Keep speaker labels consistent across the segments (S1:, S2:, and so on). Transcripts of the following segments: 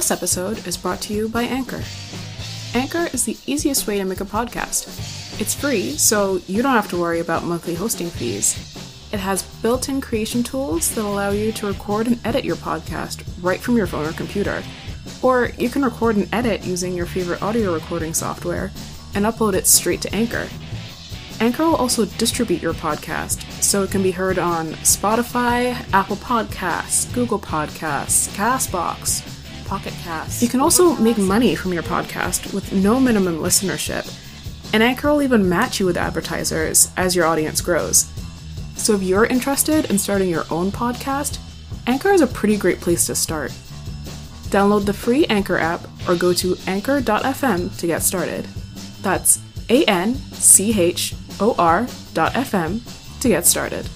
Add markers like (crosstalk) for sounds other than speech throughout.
S1: This episode is brought to you by Anchor. Anchor is the easiest way to make a podcast. It's free, so you don't have to worry about monthly hosting fees. It has built in creation tools that allow you to record and edit your podcast right from your phone or computer. Or you can record and edit using your favorite audio recording software and upload it straight to Anchor. Anchor will also distribute your podcast so it can be heard on Spotify, Apple Podcasts, Google Podcasts, Castbox, Pocket. You can also make money from your podcast with no minimum listenership, and Anchor will even match you with advertisers as your audience grows. So if you're interested in starting your own podcast, Anchor is a pretty great place to start. Download the free Anchor app or go to anchor.fm to get started. That's A N C H O R dot FM to get started.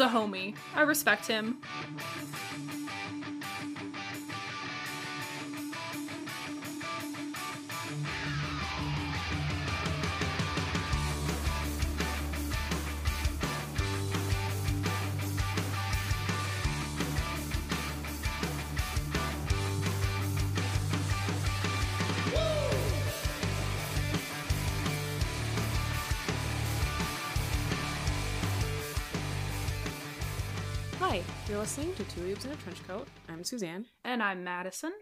S2: A homie. I respect him.
S1: You're listening to Two Leaves in a Trench Coat. I'm Suzanne.
S2: And I'm Madison.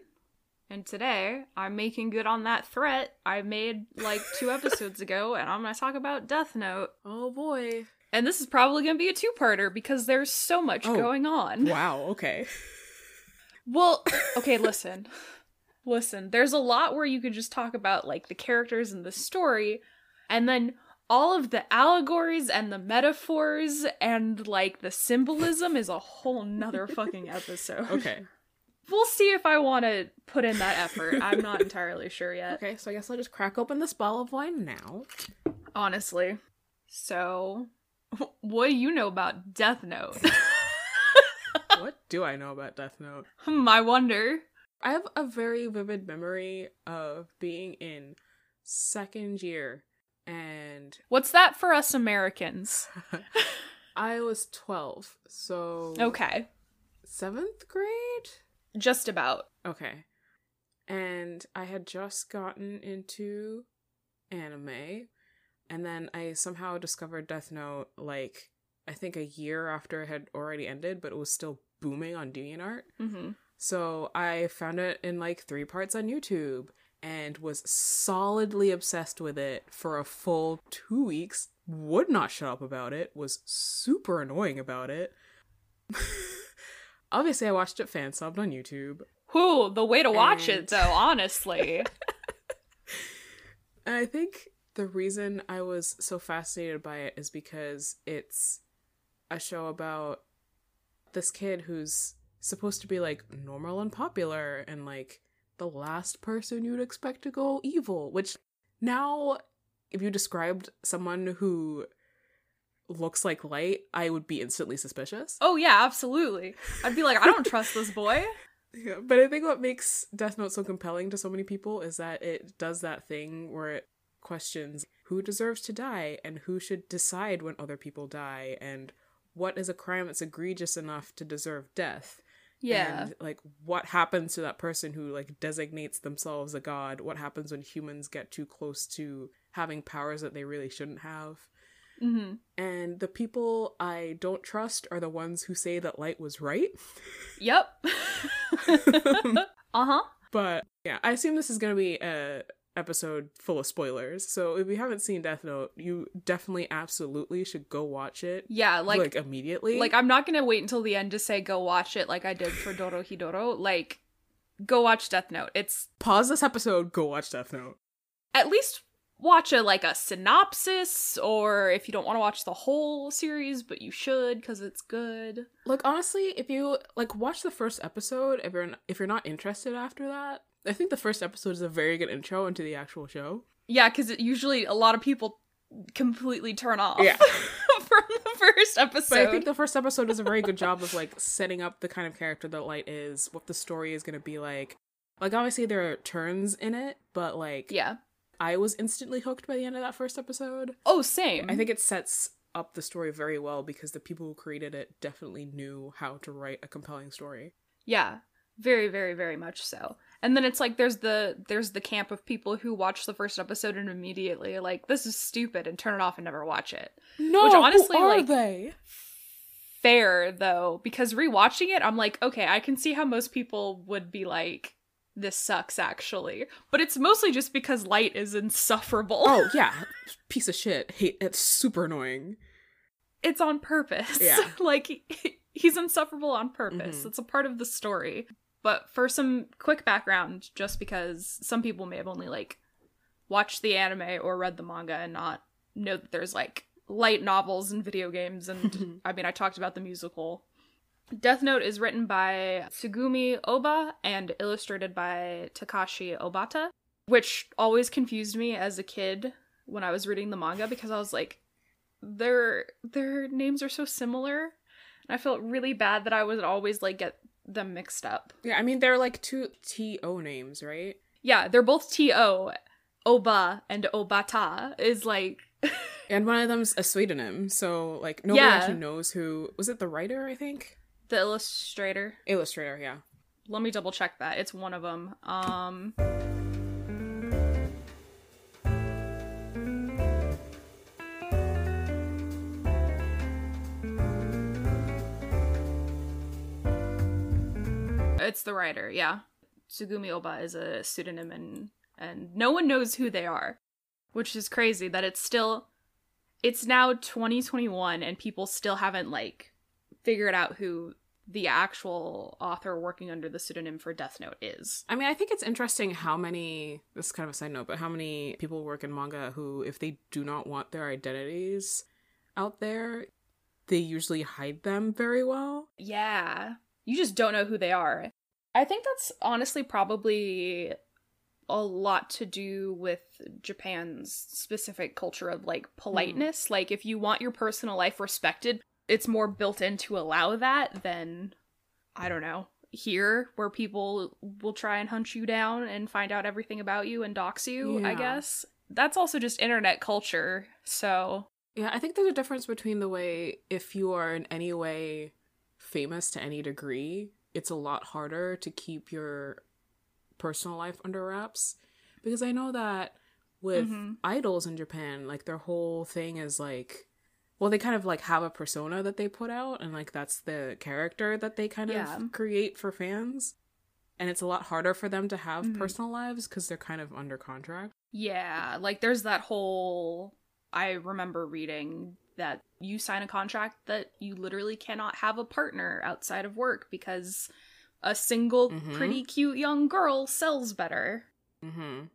S2: And today I'm making good on that threat I made like two (laughs) episodes ago, and I'm going to talk about Death Note.
S1: Oh boy.
S2: And this is probably going to be a two parter because there's so much
S1: Oh.
S2: going on.
S1: Wow, okay.
S2: Well, okay, listen. listen, there's a lot where you could just talk about like the characters and the story, and then all of the allegories and the metaphors and like the symbolism is a whole nother fucking episode. (laughs)
S1: Okay.
S2: We'll see if I want to put in that effort. I'm not (laughs) entirely sure yet,
S1: Okay, so I guess I'll just crack open this bottle of wine now.
S2: honestly. So, what do you know about Death Note? (laughs)
S1: what do I know about Death Note?
S2: hmm, I wonder.
S1: I have a very vivid memory of being in second year and
S2: What's that for us Americans? (laughs)
S1: I was 12. So
S2: Okay,
S1: 7th grade?
S2: just about.
S1: Okay. And I had just gotten into anime and then I somehow discovered Death Note like I think a year after it had already ended, but it was still booming on DeviantArt.
S2: hmm
S1: So I found it in like three parts on YouTube and was solidly obsessed with it for a full two weeks. Would not shut up about it, was super annoying about it. (laughs) Obviously, I watched it fan subbed on YouTube.
S2: Whew, the way to watch
S1: And-
S2: it, though, honestly. (laughs)
S1: I think the reason I was so fascinated by it is because it's a show about this kid who's supposed to be like normal and popular and like the last person you'd expect to go evil, which now if you described someone who looks like light, I would be instantly suspicious.
S2: oh, yeah, absolutely. I'd be like, I don't trust this boy. (laughs)
S1: Yeah, but I think what makes Death Note so compelling to so many people is that it does that thing where it questions who deserves to die and who should decide when other people die and what is a crime that's egregious enough to deserve death.
S2: Yeah.
S1: And like what happens to that person who like designates themselves a god? What happens when humans get too close to having powers that they really shouldn't have?
S2: hmm
S1: And the people I don't trust are the ones who say that light was right.
S2: Yep. uh huh.
S1: But yeah, I assume this is going to be a episode full of spoilers. So if you haven't seen Death Note, you definitely absolutely should go watch it
S2: Yeah,
S1: like,
S2: like,
S1: immediately.
S2: like I'm not gonna wait until the end to say go watch it like I did for Dorohedoro. Like, go watch Death Note. It's
S1: pause this episode, go watch Death Note.
S2: at least watch a like a synopsis, or if you don't want to watch the whole series, but you should because it's good.
S1: Like honestly, if you like watch the first episode, if you're if you're not interested after that, I think the first episode is a very good intro into the actual show.
S2: Yeah, because usually a lot of people completely turn off.
S1: Yeah. (laughs)
S2: from the first episode.
S1: But I think the first episode does a very good job of like setting up the kind of character that Light is, what the story is going to be like. Like obviously there are turns in it, but like
S2: yeah.
S1: I was instantly hooked by the end of that first episode.
S2: Oh, same.
S1: I think it sets up the story very well because the people who created it definitely knew how to write a compelling story.
S2: Yeah, very, very, very much so. And then it's like there's the there's the camp of people who watch the first episode and immediately like this is stupid and turn it off and never watch it.
S1: No,
S2: Which honestly,
S1: who are
S2: like-
S1: they?
S2: Fair though, because rewatching it, I'm like, okay, I can see how most people would be like, this sucks actually. But it's mostly just because Light is insufferable.
S1: Oh (laughs) yeah, piece of shit. Hate it's super annoying.
S2: it's on purpose.
S1: Yeah. (laughs)
S2: like he's insufferable on purpose.
S1: Mhm.
S2: It's a part of the story. But for some quick background, just because some people may have only like watched the anime or read the manga and not know that there's like light novels and video games and (laughs) I mean I talked about the musical. Death Note is written by Tsugumi Oba and illustrated by Takashi Obata, which always confused me as a kid when I was reading the manga because I was like their their names are so similar and I felt really bad that I would always like get them mixed up.
S1: Yeah, I mean they're like two T O names, right?
S2: Yeah, they're both T O. Oba and Obata is like (laughs)
S1: And one of them's a pseudonym, so like nobody
S2: Yeah.
S1: actually knows who was it. The writer, I think,
S2: the illustrator.
S1: illustrator. Yeah.
S2: Let me double check that. It's one of them. Um It's the writer, yeah. Tsugumi Oba is a pseudonym and and no one knows who they are, which is crazy that it's still it's now 2021 and people still haven't like figured out who the actual author working under the pseudonym for Death Note is.
S1: I mean, I think it's interesting how many. This is kind of a side note, but how many people work in manga who, if they do not want their identities out there, they usually hide them very well.
S2: Yeah. You just don't know who they are. I think that's honestly probably a lot to do with Japan's specific culture of like hmm. politeness. Like, if you want your personal life respected, it's more built in to allow that than, I don't know, here where people will try and hunt you down and find out everything about you and dox you, I guess. That's also just internet culture. So,
S1: Yeah, I think there's a difference between the way if you are in any way famous to any degree, it's a lot harder to keep your personal life under wraps. Because I know that with
S2: Mhm.
S1: idols in Japan, like their whole thing is like well, they kind of like have a persona that they put out and like that's the character that they kind
S2: Yeah.
S1: of create for fans. And it's a lot harder for them to have
S2: Mhm.
S1: personal lives because they're kind of under contract.
S2: Yeah, like there's that whole I remember reading that you sign a contract that you literally cannot have a partner outside of work because a single
S1: Mhm.
S2: pretty cute young girl sells better.
S1: Mm-hmm.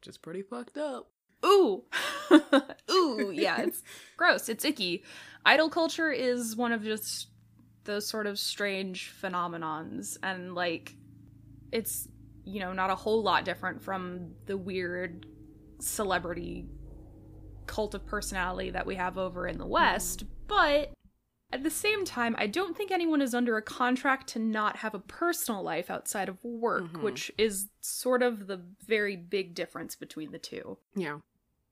S1: Just pretty fucked up.
S2: Ooh. (laughs) Ooh, yeah, it's (laughs) gross. It's icky. Idol culture is one of just those sort of strange phenomenons and like it's you know not a whole lot different from the weird celebrity cult of personality that we have over in the west but at the same time i don't think anyone is under a contract to not have a personal life outside of work
S1: Mhm.
S2: which is sort of the very big difference between the two
S1: Yeah.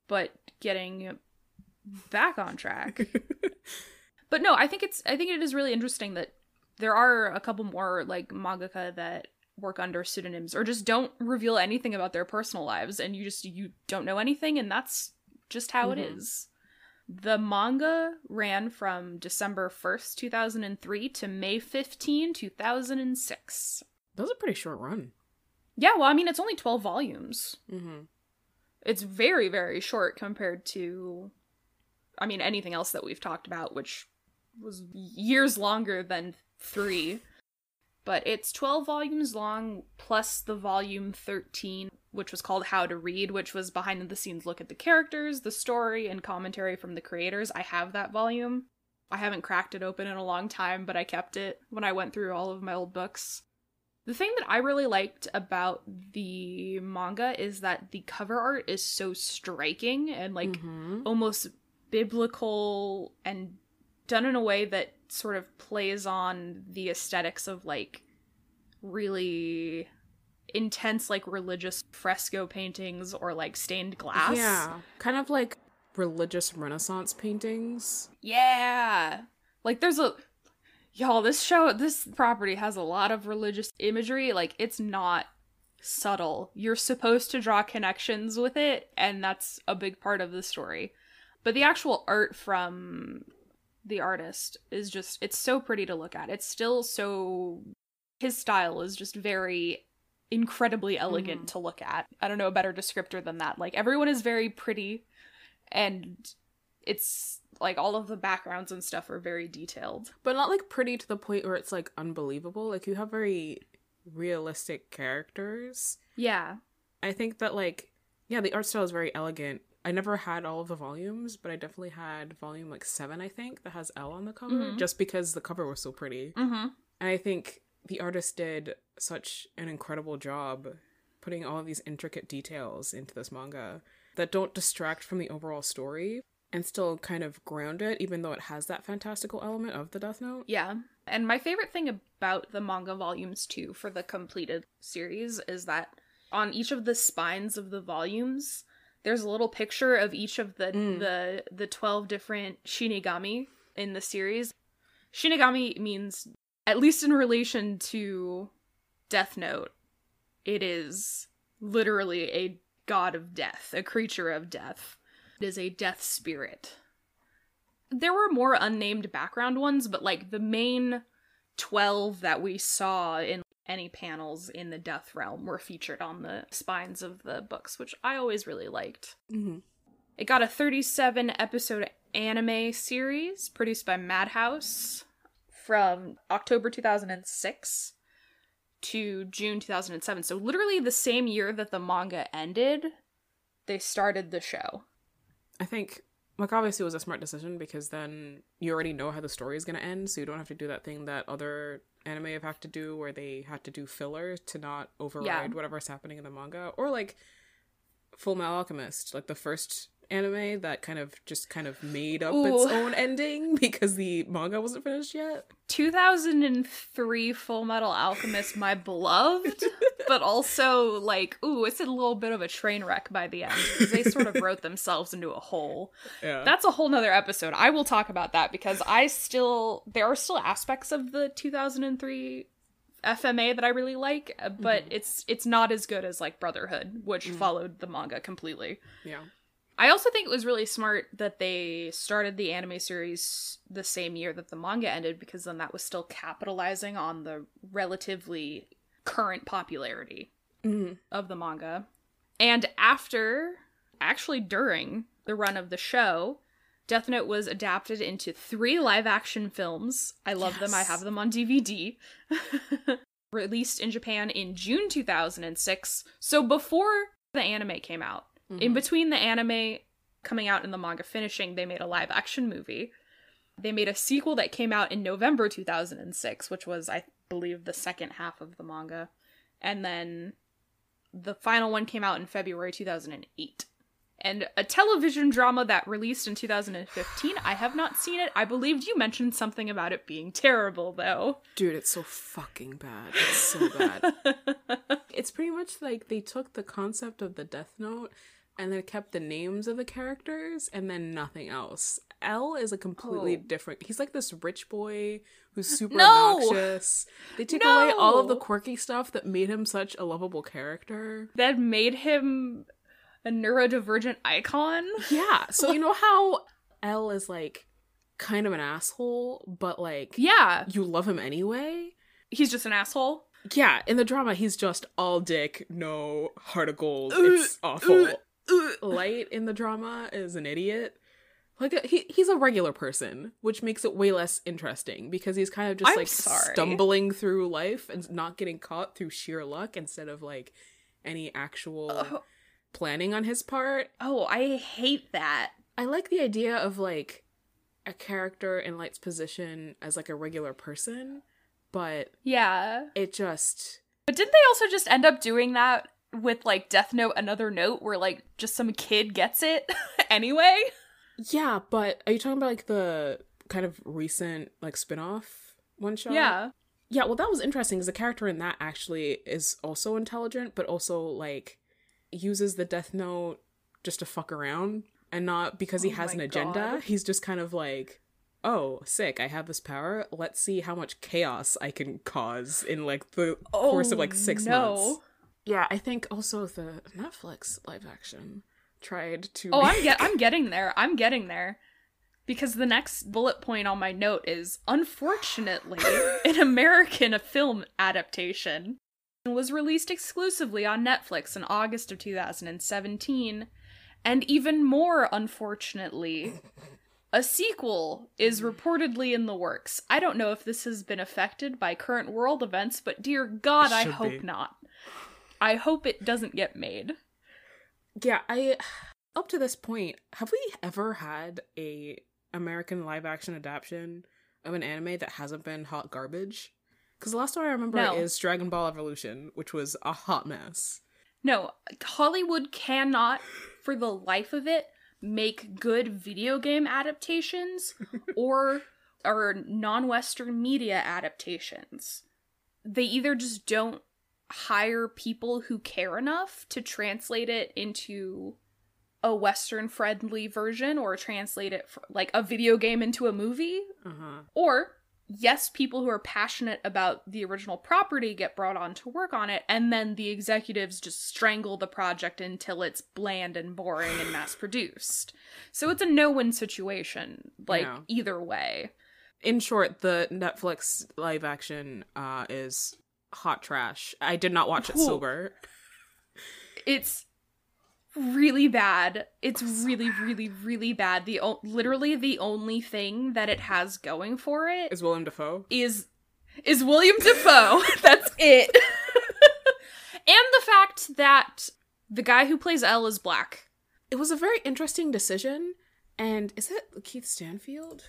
S2: but getting back on track (laughs) but no i think it's i think it is really interesting that there are a couple more like mangaka that work under pseudonyms or just don't reveal anything about their personal lives and you just you don't know anything and that's just how it
S1: Mhm.
S2: is the manga ran from december 1st 2003 to may 15 2006
S1: That was a pretty short run.
S2: yeah well i mean it's only 12 volumes
S1: Mm-hmm.
S2: it's very very short compared to i mean anything else that we've talked about which was years longer than 3 (sighs) but it's 12 volumes long plus the volume 13 which was called how to read which was behind the scenes look at the characters the story and commentary from the creators. I have that volume. I haven't cracked it open in a long time but i kept it when i went through all of my old books. The thing that I really liked about the manga is that the cover art is so striking and like
S1: Mhm.
S2: almost biblical and done in a way that sort of plays on the aesthetics of like really intense like religious fresco paintings or like stained glass.
S1: Yeah. Kind of like religious renaissance paintings.
S2: Yeah. Like there's a y'all this show this property has a lot of religious imagery like it's not subtle. You're supposed to draw connections with it and that's a big part of the story. But the actual art from the artist is just it's so pretty to look at. It's still so his style is just very incredibly elegant
S1: Mhm.
S2: to look at. I don't know a better descriptor than that. Like everyone is very pretty and it's like all of the backgrounds and stuff are very detailed.
S1: But not like pretty to the point where it's like unbelievable. Like you have very realistic characters.
S2: Yeah.
S1: I think that like yeah, the art style is very elegant. I never had all of the volumes, but I definitely had volume like 7 I think that has L on the cover
S2: Mhm.
S1: just because the cover was so pretty.
S2: Mm-hmm.
S1: And I think the artist did such an incredible job putting all of these intricate details into this manga that don't distract from the overall story and still kind of ground it, even though it has that fantastical element of the Death Note.
S2: Yeah. And my favorite thing about the manga volumes too for the completed series is that on each of the spines of the volumes there's a little picture of each of the
S1: Mm.
S2: the the 12 different shinigami in the series. Shinigami means at least in relation to Death Note it is literally a god of death, a creature of death. It is a death spirit. There were more unnamed background ones, but like the main 12 that we saw in any panels in the Death Realm were featured on the spines of the books, which I always really liked.
S1: Mm-hmm.
S2: It got a 37 episode anime series produced by Madhouse from October 2006 to June 2007. So, literally the same year that the manga ended, they started the show.
S1: I think, like, obviously it was a smart decision because then you already know how the story is going to end, so you don't have to do that thing that other anime have had to do where they had to do filler to not override
S2: Yeah.
S1: whatever's happening in the manga. Or, like, Full Metal Alchemist, like the first anime that kind of just kind of made up its own ending (laughs) because the manga wasn't finished yet.
S2: 2003 Full Metal Alchemist, my beloved, (laughs) but also like, ooh, it's a little bit of a train wreck by the end because they sort of (laughs) wrote themselves into a hole.
S1: Yeah.
S2: That's a whole nother episode. I will talk about that because I still there are still aspects of the 2003 FMA that I really like, uh, but it's it's not as good as like Brotherhood, which followed the manga completely.
S1: yeah.
S2: I also think it was really smart that they started the anime series the same year that the manga ended because then that was still capitalizing on the relatively current popularity
S1: Mhm.
S2: of the manga. And after, actually during the run of the show, Death Note was adapted into three live action films. I love them, I have them on DVD. (laughs) Released in Japan in June 2006, so before the anime came out. In
S1: Mhm.
S2: between the anime coming out and the manga finishing, they made a live action movie. They made a sequel that came out in November 2006, which was, I believe, the second half of the manga. And then the final one came out in February 2008. And a television drama that released in 2015. I have not seen it. I believed you mentioned something about it being terrible, though.
S1: Dude, it's so fucking bad. It's so bad. (laughs) it's pretty much like they took the concept of the Death Note and then kept the names of the characters and then nothing else. L is a completely
S2: Oh.
S1: different. He's like this rich boy who's super
S2: No!
S1: obnoxious. They take away all of the quirky stuff that made him such a lovable character.
S2: that made him a neurodivergent icon.
S1: Yeah. So you (laughs) know how L is like kind of an asshole, but like
S2: Yeah,
S1: you love him anyway?
S2: he's just an asshole.
S1: Yeah, in the drama, he's just all dick, no heart of gold.
S2: Uh,
S1: It's awful.
S2: uh. (laughs)
S1: Light in the drama is an idiot. Like he he's a regular person, which makes it way less interesting because he's kind of just
S2: I'm
S1: like
S2: sorry.
S1: stumbling through life and not getting caught through sheer luck instead of like any actual
S2: Oh,
S1: planning on his part.
S2: oh, I hate that.
S1: I like the idea of like a character in Light's position as like a regular person, but
S2: Yeah.
S1: it just
S2: But didn't they also just end up doing that with like Death Note Another Note where like just some kid gets it (laughs) anyway?
S1: Yeah, but are you talking about like the kind of recent like spin-off one shot?
S2: Yeah.
S1: Yeah, well, that was interesting because the character in that actually is also intelligent, but also like uses the Death Note just to fuck around and not because he
S2: Oh
S1: has an agenda.
S2: God.
S1: He's just kind of like, oh, sick, I have this power. Let's see how much chaos I can cause in like the course of like six
S2: oh, no.
S1: months. Yeah, I think also the Netflix live action tried to.
S2: Oh, I'm get (laughs) I'm getting there. I'm getting there. Because the next bullet point on my note is unfortunately (laughs) an American film adaptation was released exclusively on Netflix in August of 2017 and even more unfortunately a sequel is reportedly in the works. I don't know if this has been affected by current world events, but dear god, I hope
S1: be.
S2: not. I hope it doesn't get made.
S1: Yeah, I up to this point, have we ever had a American live action adaptation of an anime that hasn't been hot garbage? Because the last one I remember
S2: No.
S1: is Dragon Ball Evolution, which was a hot mess.
S2: No, Hollywood cannot, for the life of it, make good video game adaptations (laughs) or or non-Western media adaptations. They either just don't hire people who care enough to translate it into a Western friendly version or translate it for, like a video game into a movie,
S1: Uh huh.
S2: or yes, people who are passionate about the original property get brought on to work on it, and then the executives just strangle the project until it's bland and boring and mass (sighs) produced. So it's a no win situation, like
S1: Yeah.
S2: either way.
S1: In short, the Netflix live action uh, is hot trash. I did not watch it sober.
S2: It's really bad. It's really, really, really bad. The o- literally the only thing that it has going for it
S1: Is Willem Dafoe.
S2: is is Willem Dafoe. (laughs) That's it. (laughs) and the fact that the guy who plays L is black.
S1: It was a very interesting decision. And is it Keith Stanfield?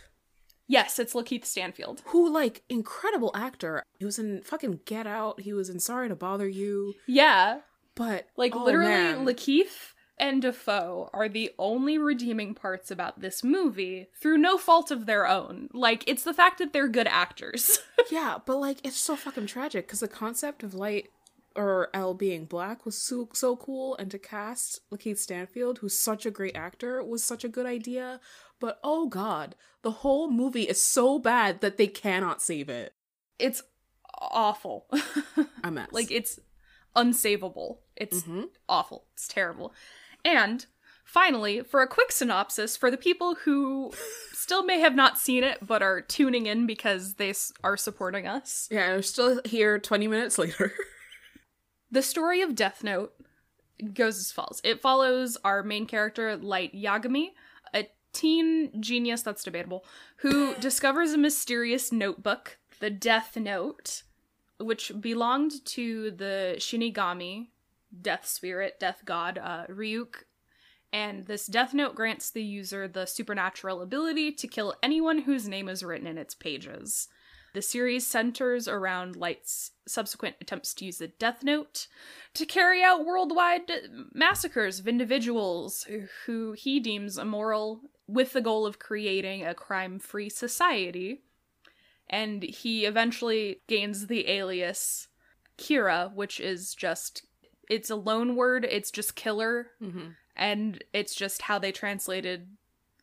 S2: Yes, it's LaKeith Stanfield.
S1: Who, like, incredible actor. He was in fucking Get Out. He was in Sorry to Bother You.
S2: Yeah,
S1: But
S2: like
S1: oh,
S2: literally
S1: man.
S2: Lakeith and Dafoe are the only redeeming parts about this movie through no fault of their own. Like it's the fact that they're good actors. (laughs)
S1: yeah, but like it's so fucking tragic because the concept of light or L being black was so so cool, and to cast Lakeith Stanfield, who's such a great actor, was such a good idea. But oh god, the whole movie is so bad that they cannot save it.
S2: it's awful. (laughs)
S1: A mess.
S2: like it's unsavable. It's
S1: hmm
S2: awful. It's terrible. And finally, for a quick synopsis for the people who (laughs) still may have not seen it but are tuning in because they s- are supporting us.
S1: Yeah, I'm still here 20 minutes later. (laughs)
S2: The story of Death Note goes as follows. It follows our main character, Light Yagami, teen genius, that's debatable, who discovers a mysterious notebook, the Death Note, which belonged to the Shinigami, death spirit, death god, uh, Ryuk. And this Death Note grants the user the supernatural ability to kill anyone whose name is written in its pages. The series centers around Light's subsequent attempts to use the Death Note to carry out worldwide massacres of individuals who he deems immoral with the goal of creating a crime free society. And he eventually gains the alias Kira, which is just, it's a loan word, it's just killer,
S1: hmm
S2: and it's just how they translated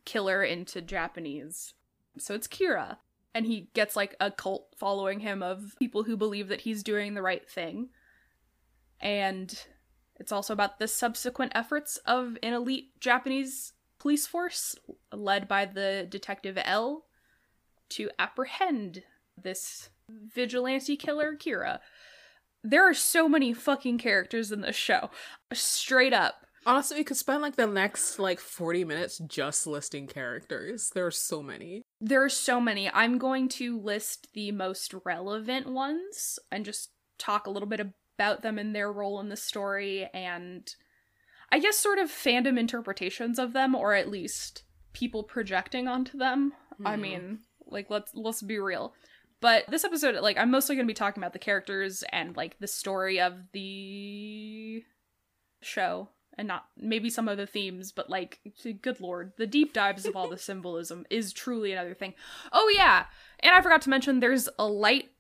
S2: killer into Japanese. So it's Kira. And he gets like a cult following him of people who believe that he's doing the right thing. And it's also about the subsequent efforts of an elite Japanese police force led by the detective L to apprehend this vigilante killer Kira. There are so many fucking characters in this show. Straight up.
S1: Honestly, we could spend like the next like 40 minutes just listing characters. There are so many.
S2: There are so many. I'm going to list the most relevant ones and just talk a little bit about them and their role in the story and I guess sort of fandom interpretations of them or at least people projecting onto them. I
S1: Mhm.
S2: mean, like let's let's be real. But this episode like I'm mostly going to be talking about the characters and like the story of the show and not maybe some of the themes, but like, good lord, the deep dives of all the (laughs) symbolism is truly another thing. Oh yeah, and I forgot to mention there's a light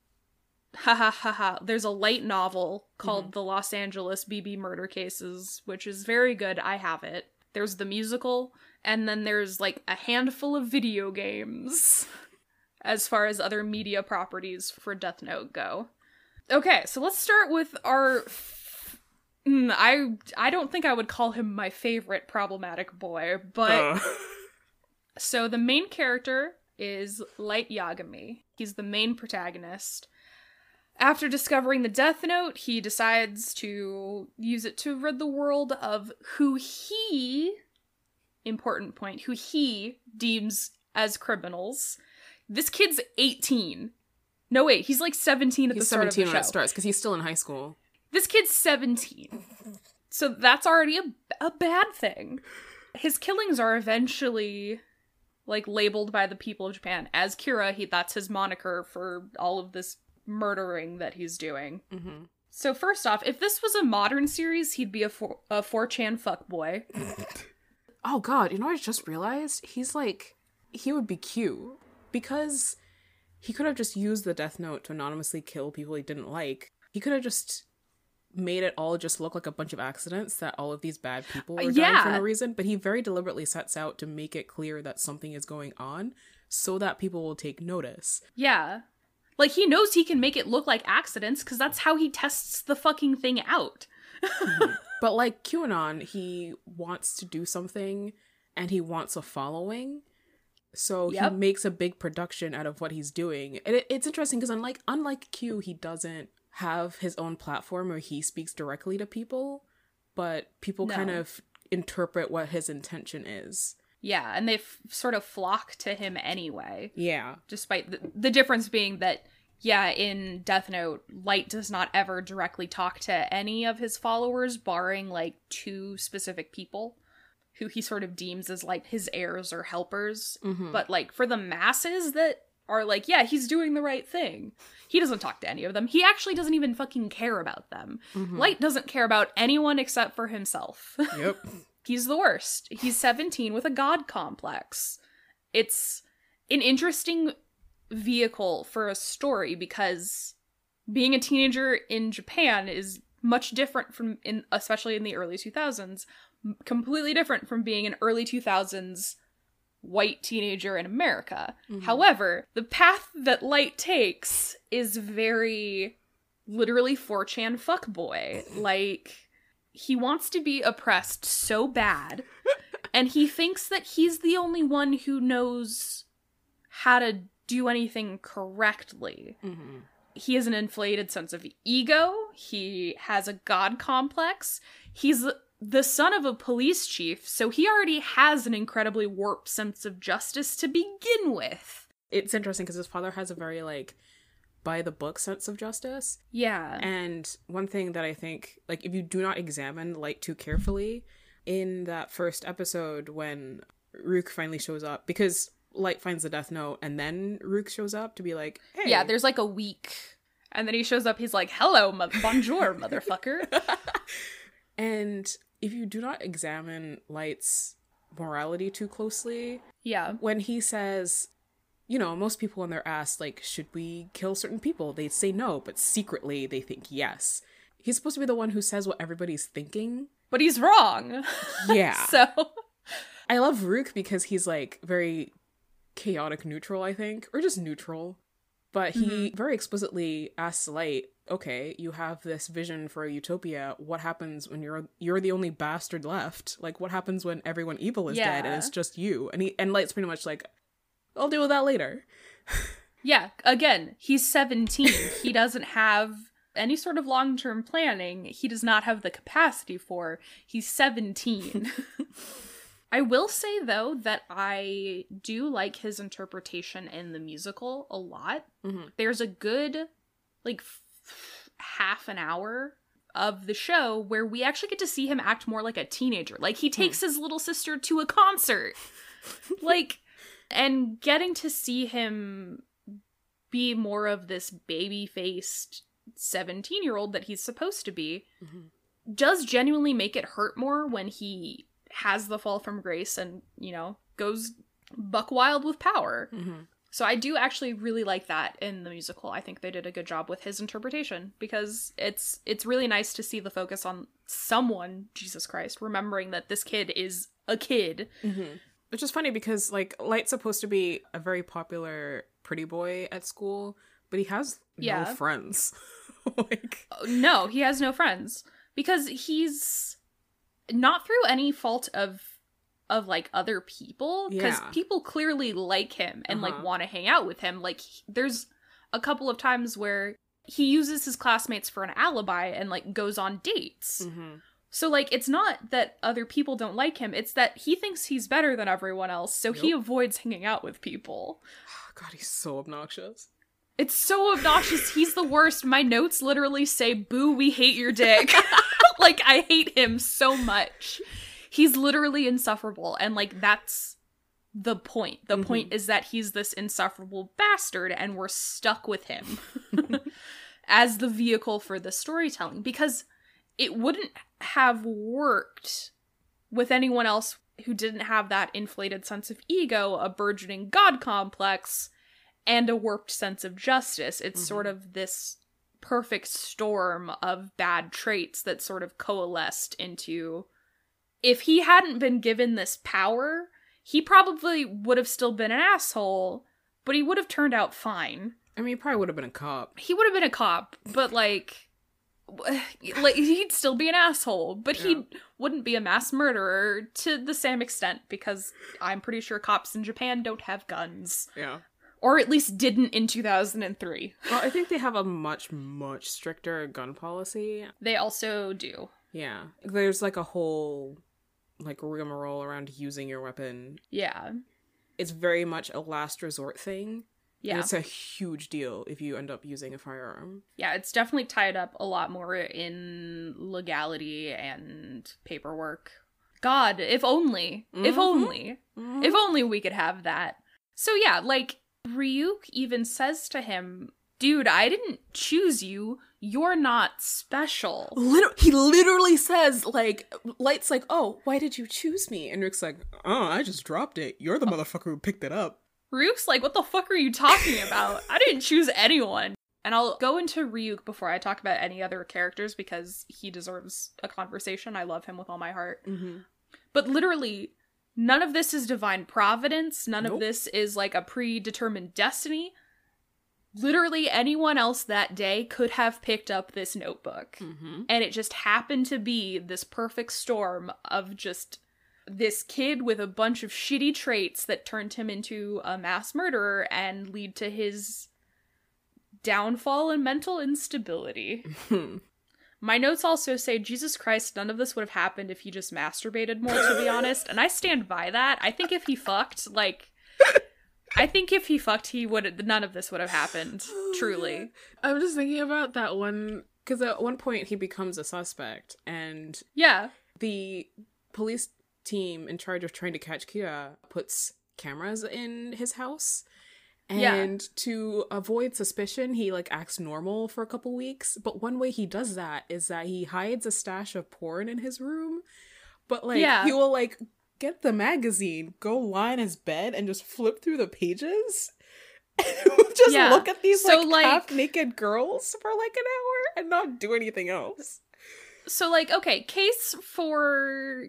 S2: ha ha ha ha. There's a light novel called The Los Angeles BB Murder Cases, which is very good. I have it. There's the musical, and then there's like a handful of video games (laughs) as far as other media properties for Death Note go. Okay, so let's start with our. Mm, I I don't think I would call him my favorite problematic boy, but
S1: Uh, (laughs)
S2: so the main character is Light Yagami. He's the main protagonist. After discovering the Death Note, he decides to use it to rid the world of who he, important point, who he deems as criminals. This kid's 18. No, wait, he's like 17 at
S1: he's
S2: the start
S1: 17
S2: of the
S1: when
S2: show.
S1: it starts because he's still in high school.
S2: This kid's 17. So that's already a, a bad thing. His killings are eventually like labeled by the people of Japan as Kira. He that's his moniker for all of this murdering that he's doing.
S1: Mm-hmm.
S2: So first off, if this was a modern series, he'd be a four, a 4chan fuckboy. (laughs)
S1: Oh god, you know what I just realized? He's like he would be Q because he could have just used the death note to anonymously kill people he didn't like. He could have just made it all just look like a bunch of accidents that all of these bad people were dying for no reason, but he very deliberately sets out to make it clear that something is going on so that people will take notice.
S2: Yeah. Like he knows he can make it look like accidents cuz that's how he tests the fucking thing out. (laughs)
S1: But like QAnon, he wants to do something and he wants a following. So
S2: Yep.
S1: he makes a big production out of what he's doing. And it, it's interesting because unlike unlike Q, he doesn't have his own platform where he speaks directly to people, but people kind of interpret what his intention is.
S2: Yeah, and they f- sort of flock to him anyway.
S1: Yeah.
S2: despite the, the difference being that yeah in death note light does not ever directly talk to any of his followers barring like two specific people who he sort of deems as like his heirs or helpers
S1: Mhm.
S2: but like for the masses that are like yeah he's doing the right thing he doesn't talk to any of them he actually doesn't even fucking care about them
S1: Mhm.
S2: light doesn't care about anyone except for himself (laughs)
S1: Yep.
S2: He's the worst. He's 17 with a god complex. It's an interesting vehicle for a story because being a teenager in Japan is much different from in especially in the early 2000s, completely different from being an early 2000s white teenager in America. Mm-hmm. However, the path that Light takes is very literally 4chan fuckboy. Like he wants to be oppressed so bad and he thinks that he's the only one who knows how to do anything correctly.
S1: Mhm.
S2: He has an inflated sense of ego. He has a god complex. He's the son of a police chief, so he already has an incredibly warped sense of justice to begin with.
S1: It's interesting because his father has a very like by the book sense of justice.
S2: Yeah.
S1: And one thing that I think, like, if you do not examine Light too carefully, in that first episode when Ryuk finally shows up, because Light finds the Death Note and then Ryuk shows up to be like, hey.
S2: Yeah, there's like a week. And then he shows up, he's like, hello, mo- bonjour, (laughs) motherfucker. (laughs)
S1: And if you do not examine Light's morality too closely,
S2: Yeah.
S1: when he says, you know, most people when they're asked, like, should we kill certain people, they say no, but secretly they think yes. He's supposed to be the one who says what everybody's thinking.
S2: But he's wrong.
S1: Yeah. (laughs)
S2: so,
S1: I love Ryuk because he's like very chaotic neutral, I think, or just neutral. But he mm-hmm. very explicitly asks Light, "Okay, you have this vision for a utopia. What happens when you're you're the only bastard left? Like, what happens when everyone evil is dead and it's just you?" And he and Light's pretty much like, "I'll deal with that later."
S2: yeah, again, he's 17. he doesn't have any sort of long term planning. He does not have the capacity for. He's 17. (laughs) I will say, though, that I do like his interpretation in the musical a lot.
S1: Mhm.
S2: There's a good, like, f- half an hour of the show where we actually get to see him act more like a teenager. Like, he takes his little sister to a concert. (laughs) like, and getting to see him be more of this baby faced 17 year old that he's supposed to be
S1: Mhm.
S2: does genuinely make it hurt more when he has the fall from grace and, you know, goes buck wild with power.
S1: Mm-hmm.
S2: So I do actually really like that in the musical. I think they did a good job with his interpretation because it's it's really nice to see the focus on someone, Jesus Christ, remembering that this kid is a kid.
S1: Mm-hmm. Which is funny because like Light's supposed to be a very popular pretty boy at school, but he has
S2: Yeah.
S1: no friends. (laughs) like
S2: Oh, No, he has no friends because he's not through any fault of of like other people because
S1: Yeah.
S2: people clearly like him and like
S1: Uh-huh.
S2: want to hang out with him. Like he- there's a couple of times where he uses his classmates for an alibi and like goes on dates.
S1: mhm.
S2: So like it's not that other people don't like him, it's that he thinks he's better than everyone else, so he avoids hanging out with people. (sighs)
S1: God, he's so obnoxious.
S2: It's so obnoxious. He's the worst. My notes literally say, "Boo, we hate your dick." (laughs) (laughs) like I hate him so much. He's literally insufferable and like that's the point. The
S1: Mhm.
S2: point is that he's this insufferable bastard and we're stuck with him (laughs) as the vehicle for the storytelling because it wouldn't have worked with anyone else who didn't have that inflated sense of ego, a burgeoning god complex, and a warped sense of justice. It's
S1: Mhm.
S2: sort of this perfect storm of bad traits that sort of coalesced into. If he hadn't been given this power, he probably would have still been an asshole, but he would have turned out fine.
S1: I mean, he probably would have been a cop.
S2: He would have been a cop, but like. (sighs) Like he'd still be an asshole, but he wouldn't be a mass murderer to the same extent because I'm pretty sure cops in Japan don't have guns
S1: Yeah.
S2: or at least didn't in 2003.
S1: Well, I think they have a much, much stricter gun policy.
S2: They also do.
S1: Yeah. There's like a whole like rigmarole around using your weapon.
S2: Yeah.
S1: It's very much a last resort thing.
S2: Yeah.
S1: It's a huge deal if you end up using a firearm.
S2: Yeah, it's definitely tied up a lot more in legality and paperwork. God, if only. If
S1: Mhm.
S2: only.
S1: Mm-hmm.
S2: If only we could have that. So yeah, like Ryuk even says to him, "Dude, I didn't choose you. You're not special."
S1: Liter- he literally says like light's like oh why did you choose me and Ryuk's like oh i just dropped it you're the motherfucker who picked it up
S2: Ryuk's like, what the fuck are you talking about? I didn't choose anyone. And I'll go into Ryuk before I talk about any other characters because he deserves a conversation. I love him with all my heart.
S1: mm-hmm.
S2: But literally, none of this is divine providence. None
S1: Nope.
S2: of this is like a predetermined destiny. Literally, anyone else that day could have picked up this notebook.
S1: Mm-hmm.
S2: And it just happened to be this perfect storm of just this kid with a bunch of shitty traits that turned him into a mass murderer and lead to his downfall and mental instability. (laughs) My notes also say, Jesus Christ, none of this would have happened if he just masturbated more, to be (laughs) honest. And I stand by that. I think if he fucked, like, I think if he fucked, he would, none of this would have happened, truly.
S1: i'm just thinking about that one because at one point he becomes a suspect and
S2: Yeah.
S1: the police team in charge of trying to catch kira puts cameras in his house
S2: Yeah.
S1: and to avoid suspicion he like acts normal for a couple weeks but one way he does that is that he hides a stash of porn in his room but like
S2: Yeah.
S1: he will like get the magazine go lie in his bed and just flip through the pages (laughs) just
S2: Yeah.
S1: look at these
S2: So,
S1: like,
S2: like-
S1: half naked girls for like an hour and not do anything else
S2: So, like, okay, case for.